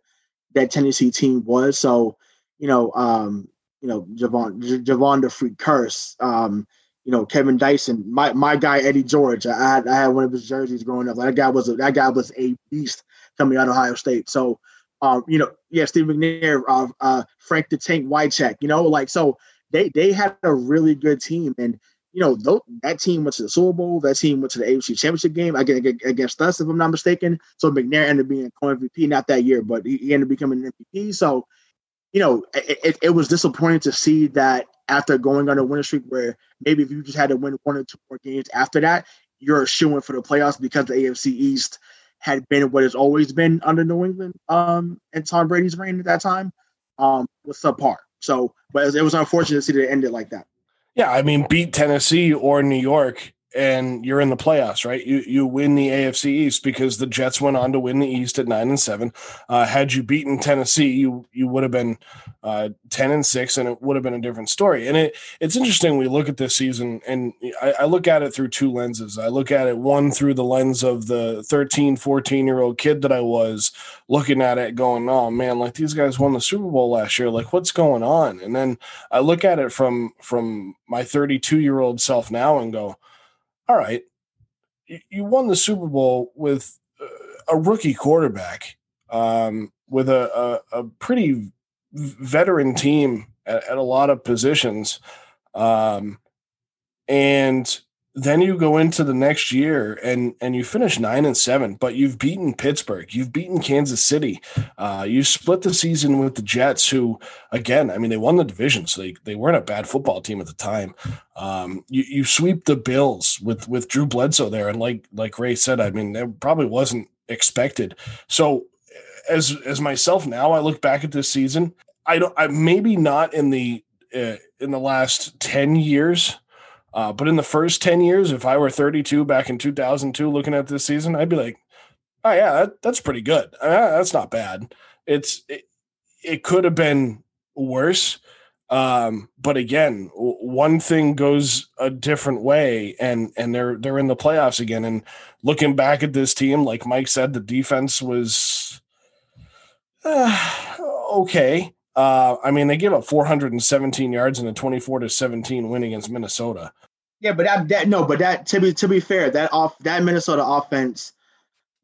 C: that Tennessee team was. So, you know, um, you know, Jevon, J- Jevon Freak Kearse, um, you know, Kevin Dyson, my my guy Eddie George. I had I had one of his jerseys growing up. That guy was a, that guy was a beast coming out of Ohio State. So, um, you know, yeah, Steve McNair, uh, uh, Frank the Tank Wycheck, you know, like so they they had a really good team, and you know, that team went to the Super Bowl. That team went to the AFC Championship game against us, if I'm not mistaken. So McNair ended up being a co MVP, not that year, but he, he ended up becoming an MVP. So you know, it, it, was disappointing to see that after going on a winning streak, where maybe if you just had to win one or two more games after that, you're shooing for the playoffs because the AFC East had been what has always been under New England um, and Tom Brady's reign at that time um, was subpar. So, but it was unfortunate to see that it ended like that.
B: Yeah, I mean, beat Tennessee or New York and you're in the playoffs, right? You you win the AFC East because the Jets went on to win the East at nine and seven. Uh, had you beaten Tennessee, you you would have been uh, ten and six, and it would have been a different story. And it it's interesting. We look at this season, and I, I look at it through two lenses. I look at it one through the lens of the 13, 14 year old kid that I was looking at it, going, "Oh man, like these guys won the Super Bowl last year. Like what's going on?" And then I look at it from from my 32 year old self now and go all right, you won the Super Bowl with a rookie quarterback, um, with a, a, a, pretty veteran team at, at, a lot of positions. Um, and then you go into the next year and and you finish nine and seven, but you've beaten Pittsburgh, you've beaten Kansas City, uh, you split the season with the Jets, who again, I mean, they won the division, so they, they weren't a bad football team at the time. Um, you you sweep the Bills with with Drew Bledsoe there, and like like Ray said, I mean, that probably wasn't expected. So as as myself now, I look back at this season, I don't, I maybe not in the uh, in the last ten years uh, but in the first 10 years, if I were 32 back in 2002 looking at this season, I'd be like, oh, yeah, that, that's pretty good. Uh, that's not bad. It's it, it could have been worse. Um, but again, w- one thing goes a different way, and and they're they're in the playoffs again. And looking back at this team, like Mike said, the defense was Uh, okay. Uh, I mean, they gave up 417 yards in a 24 to 17 win against Minnesota.
C: Yeah, but that, that no, but that to be to be fair, that off that Minnesota offense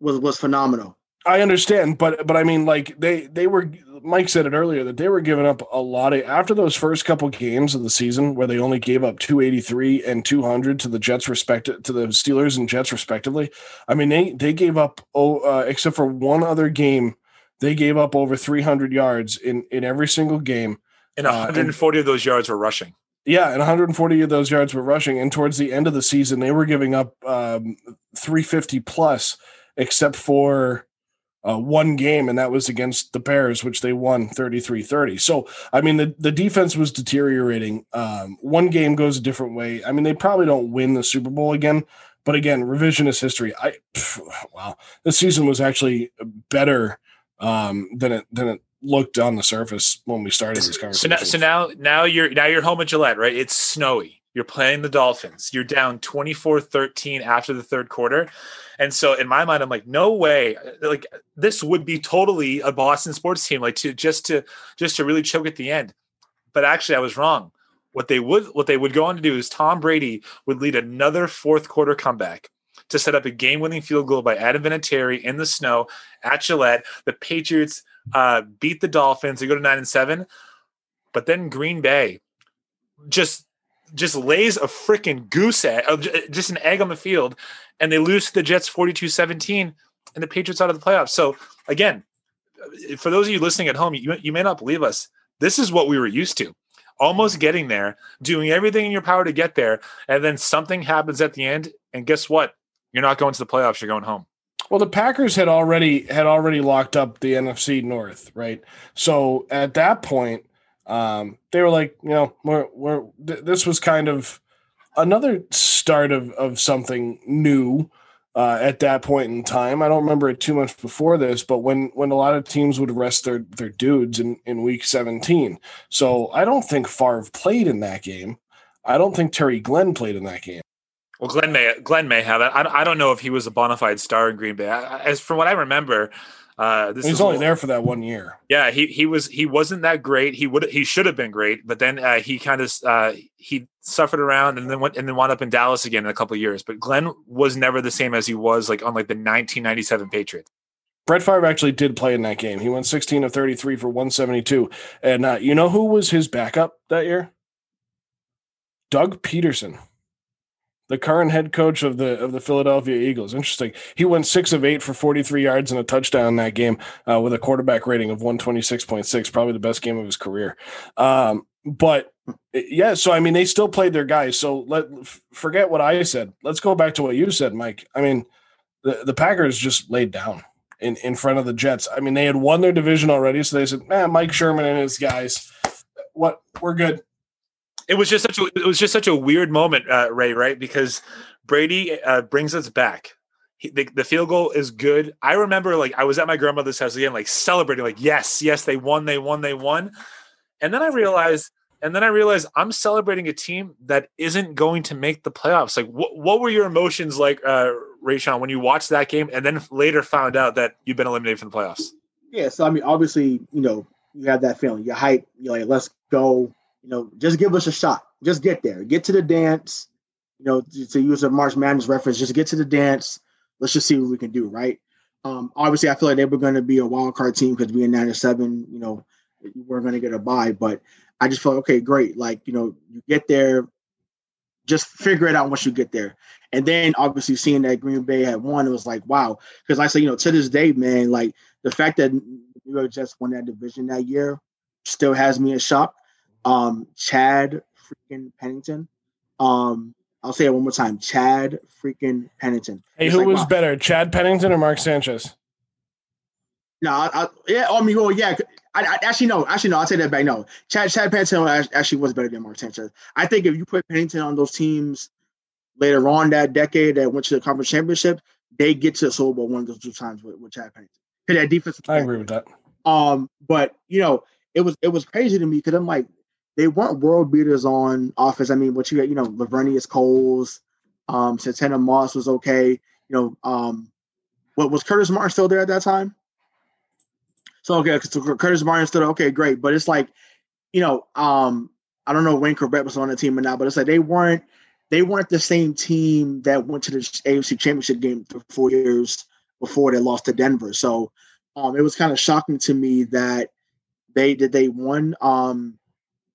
C: was was phenomenal.
B: I understand, but but I mean, like they they were. Mike said it earlier that they were giving up a lot of after those first couple games of the season where they only gave up 283 and 200 to the Jets respect to the Steelers and Jets respectively. I mean, they they gave up oh, uh, except for one other game, they gave up over 300 yards in in every single game.
A: And 140 uh, and, of those yards were rushing.
B: Yeah, and 140 of those yards were rushing. And towards the end of the season, they were giving up um, 350 plus, except for uh, one game, and that was against the Bears, which they won 33 30. So, I mean, the, the defense was deteriorating. Um, one game goes a different way. I mean, they probably don't win the Super Bowl again, but again, revisionist history. I, pff, wow, this season was actually better um, than it, than it looked on the surface when we started this conversation.
A: So now, so now, now you're, now you're home at Gillette, right? It's snowy. You're playing the Dolphins. You're down 24 13 after the third quarter and so in my mind, I'm like, no way. Like this would be totally a Boston sports team, like to just to just to really choke at the end. But actually, I was wrong. What they would what they would go on to do is Tom Brady would lead another fourth quarter comeback to set up a game-winning field goal by Adam Vinatieri in the snow at Gillette. The Patriots uh, beat the Dolphins. They go to nine and seven, but then Green Bay just just lays a freaking goose egg, uh, just an egg on the field, and they lose to the Jets 42 17, and the Patriots out of the playoffs. So, again, for those of you listening at home, you, you may not believe us. This is what we were used to almost getting there, doing everything in your power to get there, and then something happens at the end. And guess what? You're not going to the playoffs, you're going home.
B: Well, the Packers had already had already locked up the NFC North, right? So at that point, um, they were like, you know, we're, we're th- this was kind of another start of, of something new uh, at that point in time. I don't remember it too much before this, but when when a lot of teams would rest their their dudes in in week 17. So I don't think Favre played in that game. I don't think Terry Glenn played in that game.
A: Well, Glenn may Glenn may have. I, I don't know if he was a bona fide star in Green Bay. As from what I remember, uh, this
B: he's only little, there for that one year.
A: Yeah, he he was he wasn't that great. He would he should have been great, but then uh, he kind of uh, he suffered around and then went and then wound up in Dallas again in a couple years. But Glenn was never the same as he was like on like the 1997 Patriots.
B: Brett Favre actually did play in that game. He went 16 of 33 for 172. And uh, you know who was his backup that year? Doug Pederson the current head coach of the of the Philadelphia Eagles. Interesting. He went six of eight for 43 yards and a touchdown in that game uh, with a quarterback rating of 126.6, probably the best game of his career. Um, but yeah, so I mean, they still played their guys. So let forget what I said. Let's go back to what you said, Mike. I mean, the the Packers just laid down in in front of the Jets. I mean, they had won their division already, so they said, "Man, Mike Sherman and his guys, what we're good."
A: It was just such a it was just such a weird moment, uh, Ray, right? Because Brady uh, brings us back. He, the, the, field goal is good. I remember like I was at my grandmother's house again, like celebrating, like yes, yes, they won, they won, they won. And then I realized, and then I realized I'm celebrating a team that isn't going to make the playoffs. Like, what what were your emotions like, uh, Rayshawn, when you watched that game, and then later found out that you've been eliminated from the playoffs?
C: Yeah, so I mean, obviously, you know, you have that feeling. You're hype. You're like, let's go. You know, just give us a shot. Just get there. Get to the dance. You know, to, to use a March Madness reference, just get to the dance. Let's just see what we can do, right? Um, obviously, I feel like they were going to be a wild card team because being nine and seven, you know, we're going to get a bye. But I just felt okay, great. Like you know, you get there, just figure it out once you get there. And then obviously seeing that Green Bay had won, it was like wow. Because I say, you know, to this day, man, like the fact that New York Jets won that division that year still has me in shock um, Chad freaking Pennington. Um, I'll say it one more time. Chad freaking Pennington.
B: Hey, it's who like, was better, Chad Pennington or Mark Sanchez?
C: No, I, I, yeah, I mean, well, yeah. I, I, actually no, actually no. I'll take that back. No, Chad Chad Pennington actually was better than Mark Sanchez. I think if you put Pennington on those teams later on that decade that went to the conference championship, they get to the Super Bowl one of those two times with, with Chad Pennington. That defense.
B: I agree with that.
C: Um, but you know, it was it was crazy to me because I'm like, they weren't world beaters on offense. I mean, what you got, you know, Laveranues Coles, um, Santana Moss was okay. You know, um, what was Curtis Martin still there at that time? So okay, so Curtis Martin stood okay, great, but it's like, you know, um, I don't know when Chrebet was on the team or not, but it's like they weren't they weren't the same team that went to the AFC Championship game for four years before they lost to Denver. So um, it was kind of shocking to me that they did they won. Um,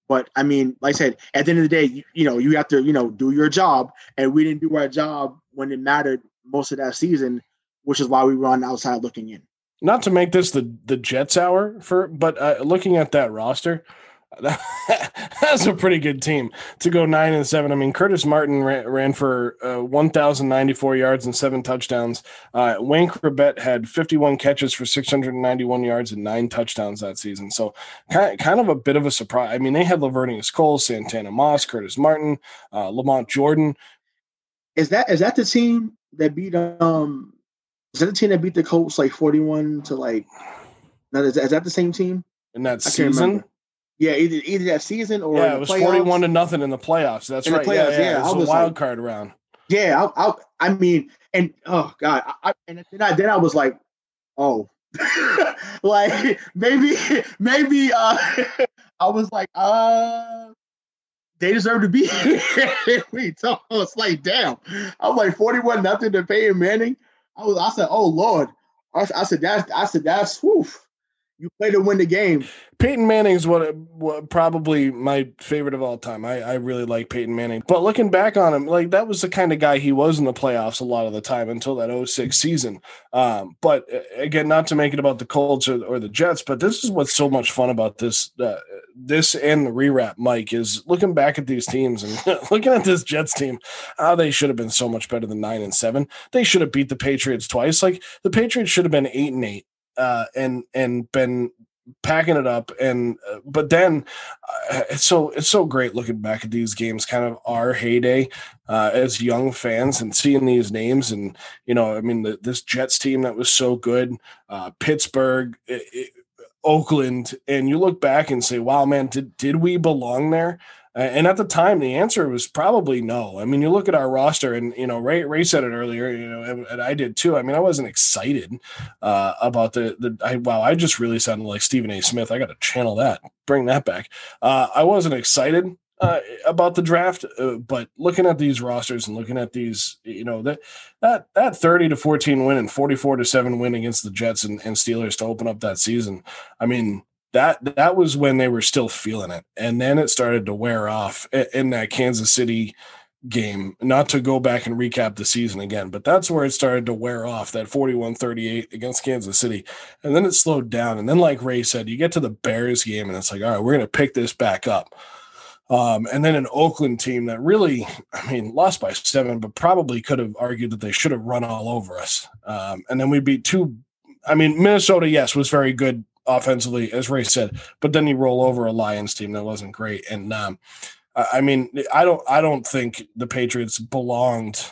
C: but I mean, like I said, at the end of the day, you, you know, you have to you know do your job, and we didn't do our job when it mattered most of that season, which is why we were on the outside looking in.
B: Not to make this the the Jets hour for, but uh, looking at that roster, that's a pretty good team to go nine and seven. I mean, Curtis Martin ran, ran for uh, 1,094 yards and seven touchdowns. Uh, Wayne Chrebet had 51 catches for 691 yards and nine touchdowns that season. So, kind of, kind of a bit of a surprise. I mean, they had Laveranues Cole, Santana Moss, Curtis Martin, uh, Lamont Jordan.
C: Is that is that the team that beat um? Is that the team that beat the Colts like 41 to like? Now, is, is that the same team?
B: In that season?
C: Yeah, either either that season or
B: yeah, it was forty one to nothing in the playoffs. That's in right. Playoffs, yeah, yeah, yeah. It was, was a wild like, card round.
C: Yeah, I, I, I, mean, and oh god, I, and then I then I was like, oh, like maybe maybe uh, I was like, uh, they deserve to be here. we so I was like, damn, I was like forty one nothing to Peyton Manning. I was, I said, oh lord, I, I said that's, I said that's, woof you play to win the game.
B: Peyton Manning is what, what, probably my favorite of all time. I, I really like Peyton Manning. But looking back on him, like that was the kind of guy he was in the playoffs a lot of the time until that 06 season. Um, but again, not to make it about the Colts or, or, the Jets, but this is what's so much fun about this uh, this and the rewrap, Mike, is looking back at these teams and looking at this Jets team, how they should have been so much better than nine and seven. They should have beat the Patriots twice. Like the Patriots should have been eight and eight uh, and and been packing it up and uh, but then uh, it's so it's so great looking back at these games kind of our heyday uh, as young fans and seeing these names and you know i mean the, this jets team that was so good uh, pittsburgh it, it, oakland and you look back and say wow man did did we belong there and at the time, the answer was probably no. I mean, you look at our roster, and you know, Ray Ray said it earlier, you know, and, I did too. I mean, I wasn't excited uh, about the the. I, wow, I just really sounded like Stephen A. Smith. I got to channel that, bring that back. Uh, I wasn't excited uh, about the draft, uh, but looking at these rosters and looking at these, you know, that that that thirty to fourteen win and forty four to seven win against the Jets and, and Steelers to open up that season. I mean, that that was when they were still feeling it and then it started to wear off in that kansas city game not to go back and recap the season again but that's where it started to wear off that 41-38 against kansas city and then it slowed down and then like ray said you get to the bears game and it's like all right we're going to pick this back up um, and then an Oakland team that really, I mean, lost by seven, but probably could have argued that they should have run all over us. Um, and then we beat two. I mean, Minnesota, yes, was very good offensively, as Ray said, but then you roll over a Lions team that wasn't great. And um, I mean, I don't, I don't think the Patriots belonged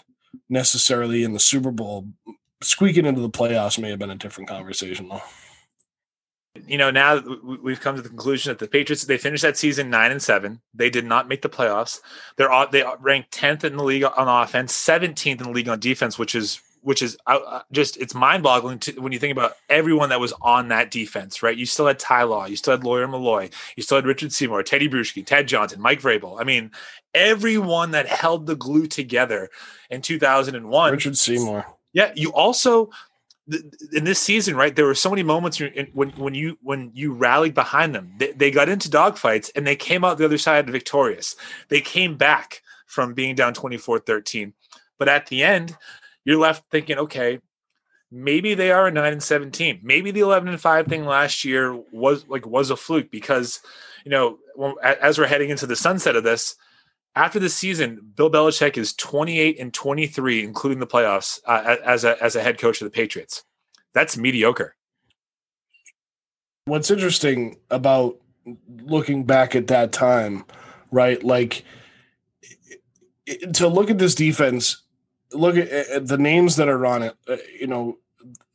B: necessarily in the Super Bowl. Squeaking into the playoffs may have been a different conversation, though.
A: You know, now we've come to the conclusion that the Patriots they finished that season nine and seven. They did not make the playoffs. They're they ranked tenth in the league on offense, seventeenth in the league on defense, which is which is just it's mind boggling when you think about everyone that was on that defense, right? You still had Ty Law, you still had Lawyer Milloy, you still had Richard Seymour, Teddy Bruschi, Ted Johnson, Mike Vrabel. I mean, everyone that held the glue together in 2001.
B: Richard Seymour.
A: Yeah, you also in this season, right? There were so many moments when when you when you rallied behind them. They, they got into dogfights and they came out the other side victorious. They came back from being down 24-13. But at the end, you're left thinking, okay, maybe they are a nine and seventeen. Maybe the eleven and five thing last year was like was a fluke because you know as we're heading into the sunset of this. After the season, Bill Belichick is 28 and 23, including the playoffs, uh, as a as a head coach of the Patriots. That's mediocre.
B: What's interesting about looking back at that time, right? Like to look at this defense look at, at, the names that are on it. Uh, you know,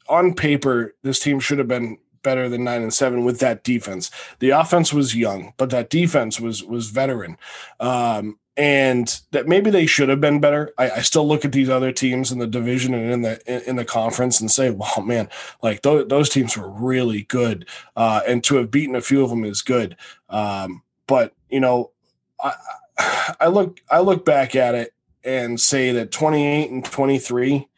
B: on paper, this team should have been better than nine and seven with that defense. The offense was young, but that defense was was veteran. Um, and that maybe they should have been better. I, I, still look at these other teams in the division and in the in the conference and say, "Wow, man, like those, those teams were really good," uh, and to have beaten a few of them is good. Um, but you know, I, I look I look back at it and say that 28 and 23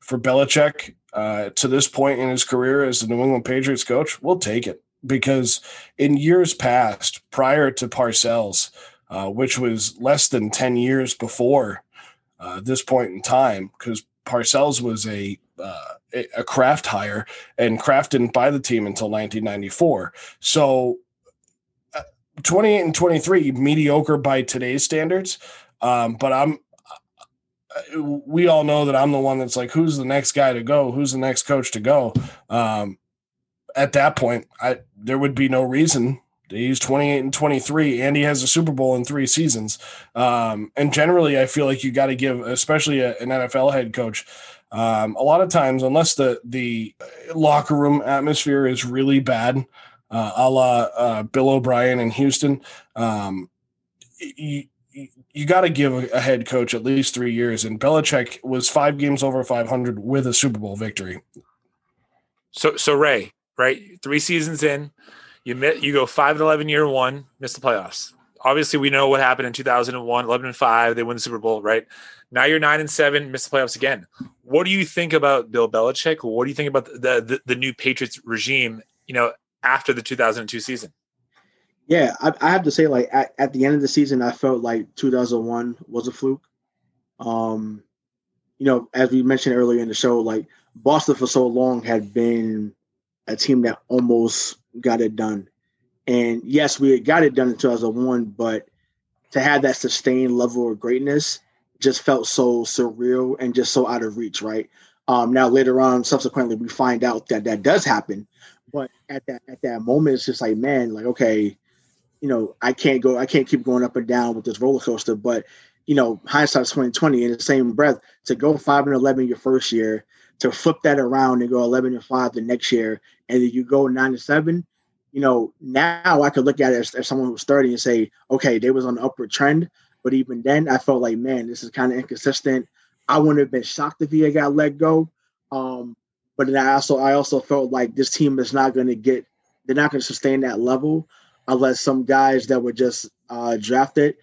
B: for Belichick uh, to this point in his career as the New England Patriots coach, we'll take it because in years past, prior to Parcells, uh, which was less than 10 years before uh, this point in time, because Parcells was a uh, a Kraft hire, and Kraft didn't buy the team until 1994. So, uh, 28 and 23, mediocre by today's standards. Um, but I'm we all know that I'm the one that's like, who's the next guy to go? Who's the next coach to go? Um, at that point, I there would be no reason. He's 28 and 23, and he has a Super Bowl in three seasons. Um, and generally, I feel like you got to give, especially a, an NFL head coach, um, a lot of times, unless the the locker room atmosphere is really bad, uh, a la uh, Bill O'Brien in Houston, um, you got to give a, a, head coach at least three years. And Belichick was five games over 500 with a Super Bowl victory.
A: So, so Ray, right? Three seasons in, you met, you go five and eleven year one, miss the playoffs. Obviously, we know what happened in 2001, 11 and five, they win the Super Bowl, right? Now you're nine and seven, miss the playoffs again. What do you think about Bill Belichick? What do you think about the the, the new Patriots regime? You know, after the 2002 season.
C: Yeah, I, I have to say, like at, at the end of the season, I felt like 2001 was a fluke. Um, you know, as we mentioned earlier in the show, like Boston for so long had been a team that almost got it done. And yes, we got it done in 2001, but to have that sustained level of greatness just felt so surreal and just so out of reach, right? Um, now later on, subsequently, we find out that that does happen, but at that at that moment, it's just like, man, like okay, you know, I can't go, I can't keep going up and down with this roller coaster. But you know, hindsight's twenty twenty. In the same breath, to go five and eleven your first year, to flip that around and go 11 and 5 the next year and then you go 9 to 7 you know now i could look at it as, as someone who's 30 and say okay they was on the upward trend but even then i felt like man this is kind of inconsistent i wouldn't have been shocked if he got let go um, but then i also i also felt like this team is not going to get they're not going to sustain that level unless some guys that were just uh, drafted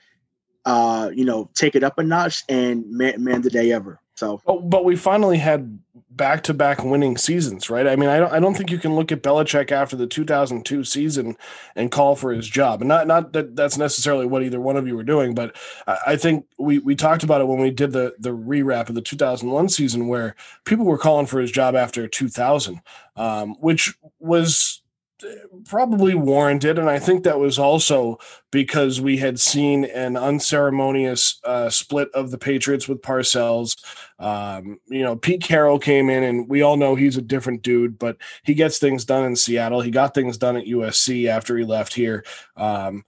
C: uh, you know take it up a notch and man, man the day ever so,
B: oh, but we finally had back to back winning seasons, right? I mean, I don't, I don't think you can look at Belichick after the 2002 season and call for his job. And not, not that that's necessarily what either one of you were doing, but I think we, we talked about it when we did the, the rewrap of the 2001 season where people were calling for his job after 2000, um, which was probably warranted. And I think that was also because we had seen an unceremonious uh, split of the Patriots with Parcells. Um, you know, Pete Carroll came in, and we all know he's a different dude, but he gets things done in Seattle. He got things done at USC after he left here. Um,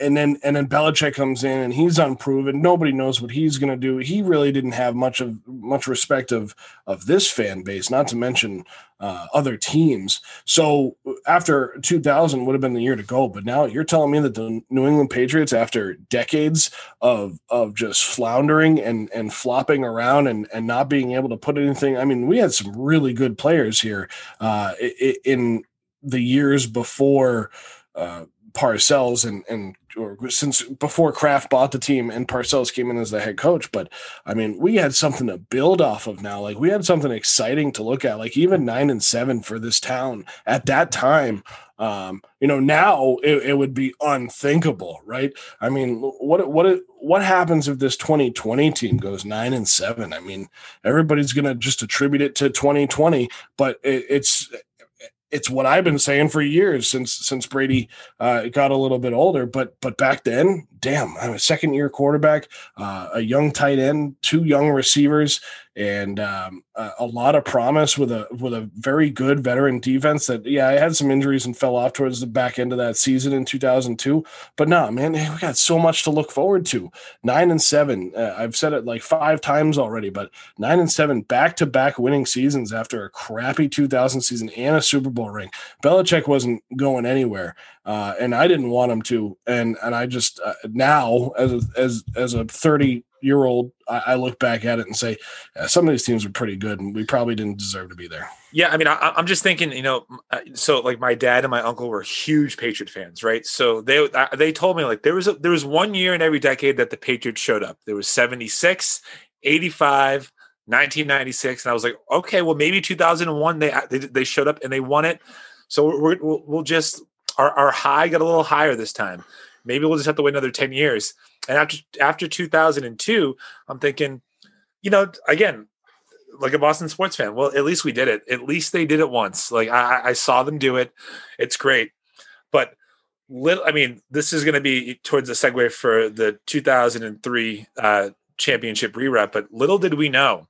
B: and then and then Belichick comes in and he's unproven. Nobody knows what he's going to do. He really didn't have much of much respect of of this fan base, not to mention uh, other teams. So after 2000 would have been the year to go, but now you're telling me that the New England Patriots, after decades of of just floundering and and flopping around and and not being able to put anything. I mean, we had some really good players here uh, in the years before. Uh, Parcells and and or since before Kraft bought the team and Parcells came in as the head coach. But I mean, we had something to build off of now. Like we had something exciting to look at. Like even nine and seven for this town at that time. Um, you know, now it, it would be unthinkable, right? I mean, what what what happens if this 2020 team goes nine and seven? I mean, everybody's gonna just attribute it to 2020, but it, it's it's what I've been saying for years since since Brady uh, got a little bit older. But but back then, damn, I'm a second year quarterback, uh, a young tight end, two young receivers, and um, a, a, lot of promise with a with a very good veteran defense. That yeah, I had some injuries and fell off towards the back end of that season in 2002. But no, man, we got so much to look forward to. Nine and seven. Uh, I've said it like five times already, but nine and seven back to back winning seasons after a crappy 2000 season and a Super Bowl ring. Belichick wasn't going anywhere, uh, and I didn't want him to. And and I just uh, now as a, as as a 30 year old, I, I, look back at it and say uh, some of these teams are pretty good, and we probably didn't deserve to be there.
A: Yeah, I mean, I, am just thinking, you know, uh, so like my dad and my uncle were huge Patriot fans, right? So they uh, they told me like there was a, there was one year in every decade that the Patriots showed up. There was 76, 85. 1996 and i was like okay well maybe 2001 they they, they showed up and they won it so we will we'll just our, our high got a little higher this time maybe we'll just have to wait another 10 years and after after 2002, I'm thinking, you know, again, like a Boston sports fan, well, at least we did it. At least they did it once. Like I, I saw them do it. It's great. But little, I mean, this is going to be towards the segue for the 2003 uh, championship rewrap. But little did we know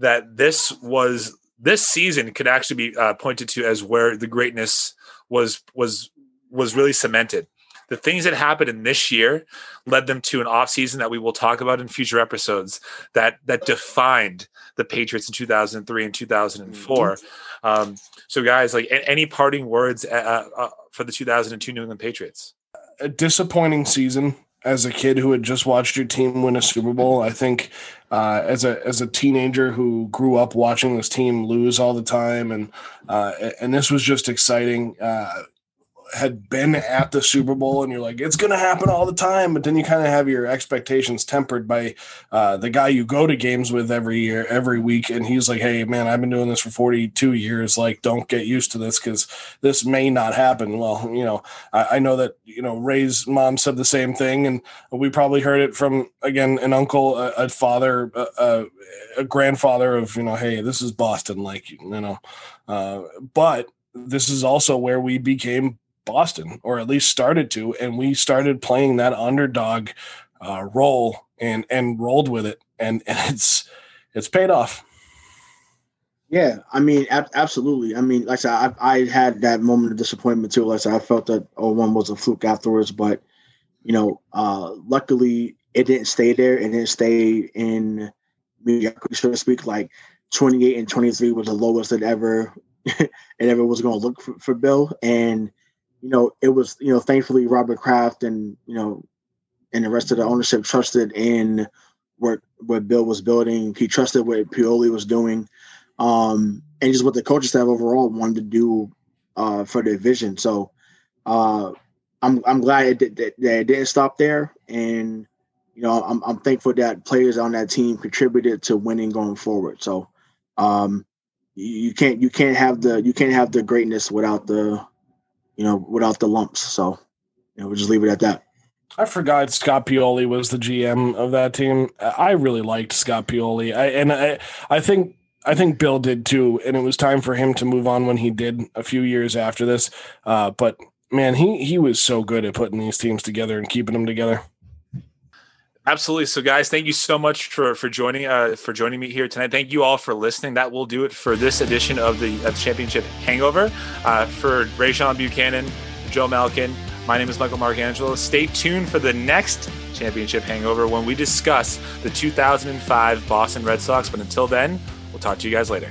A: that this was this season could actually be uh, pointed to as where the greatness was was was really cemented the things that happened in this year led them to an offseason that we will talk about in future episodes that that defined the Patriots in 2003 and 2004. Mm-hmm. Um, so, guys, like any parting words uh, uh, for the 2002 New England Patriots?
B: A disappointing season as a kid who had just watched your team win a Super Bowl. I think uh, as a as a teenager who grew up watching this team lose all the time, and uh, and this was just exciting. Uh, had been at the Super Bowl and you're like, it's going to happen all the time. But then you kind of have your expectations tempered by uh, the guy you go to games with every year, every week. And he's like, hey, man, I've been doing this for 42 years. Like, don't get used to this because this may not happen. Well, you know, I, I, know that, you know, Ray's mom said the same thing. And we probably heard it from, again, an uncle, a, a father, a, a, grandfather of, you know, hey, this is Boston. Like, you know, uh, but this is also where we became Boston, or at least started to, and we started playing that underdog uh, role and and rolled with it, and and it's it's paid off.
C: Yeah, I mean, ab- absolutely. I mean, like I said, I, I had that moment of disappointment too. Like I said, I felt that 01 was a fluke afterwards, but you know, uh, luckily it didn't stay there. And it didn't stay in mediocrity, so to speak. Like 28 and 23 was the lowest that ever it ever was going to look for, for Bill, and you know, it was, you know, thankfully Robert Kraft and, you know, and the rest of the ownership trusted in what what Bill was building. He trusted what Pioli was doing. Um, and just what the coaching staff overall wanted to do uh, for their vision. So uh, I'm I'm glad it, that, that it didn't stop there. And you know, I'm I'm thankful that players on that team contributed to winning going forward. So um, you can't you can't have the you can't have the greatness without the you know, without the lumps. So, you know, we'll just leave it at that.
B: I forgot Scott Pioli was the GM of that team. I really liked Scott Pioli. I, and I, I think I think Bill did too, and it was time for him to move on when he did a few years after this. Uh, but man, he he was so good at putting these teams together and keeping them together.
A: Absolutely. So, guys, thank you so much for for joining uh, for joining me here tonight. Thank you all for listening. That will do it for this edition of the uh, Championship Hangover. Uh, for Rayshawn Buchanan, Joe Malkin, my name is Michael Marcangelo. Stay tuned for the next Championship Hangover when we discuss the 2005 Boston Red Sox. But until then, we'll talk to you guys later.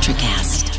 D: Electricast.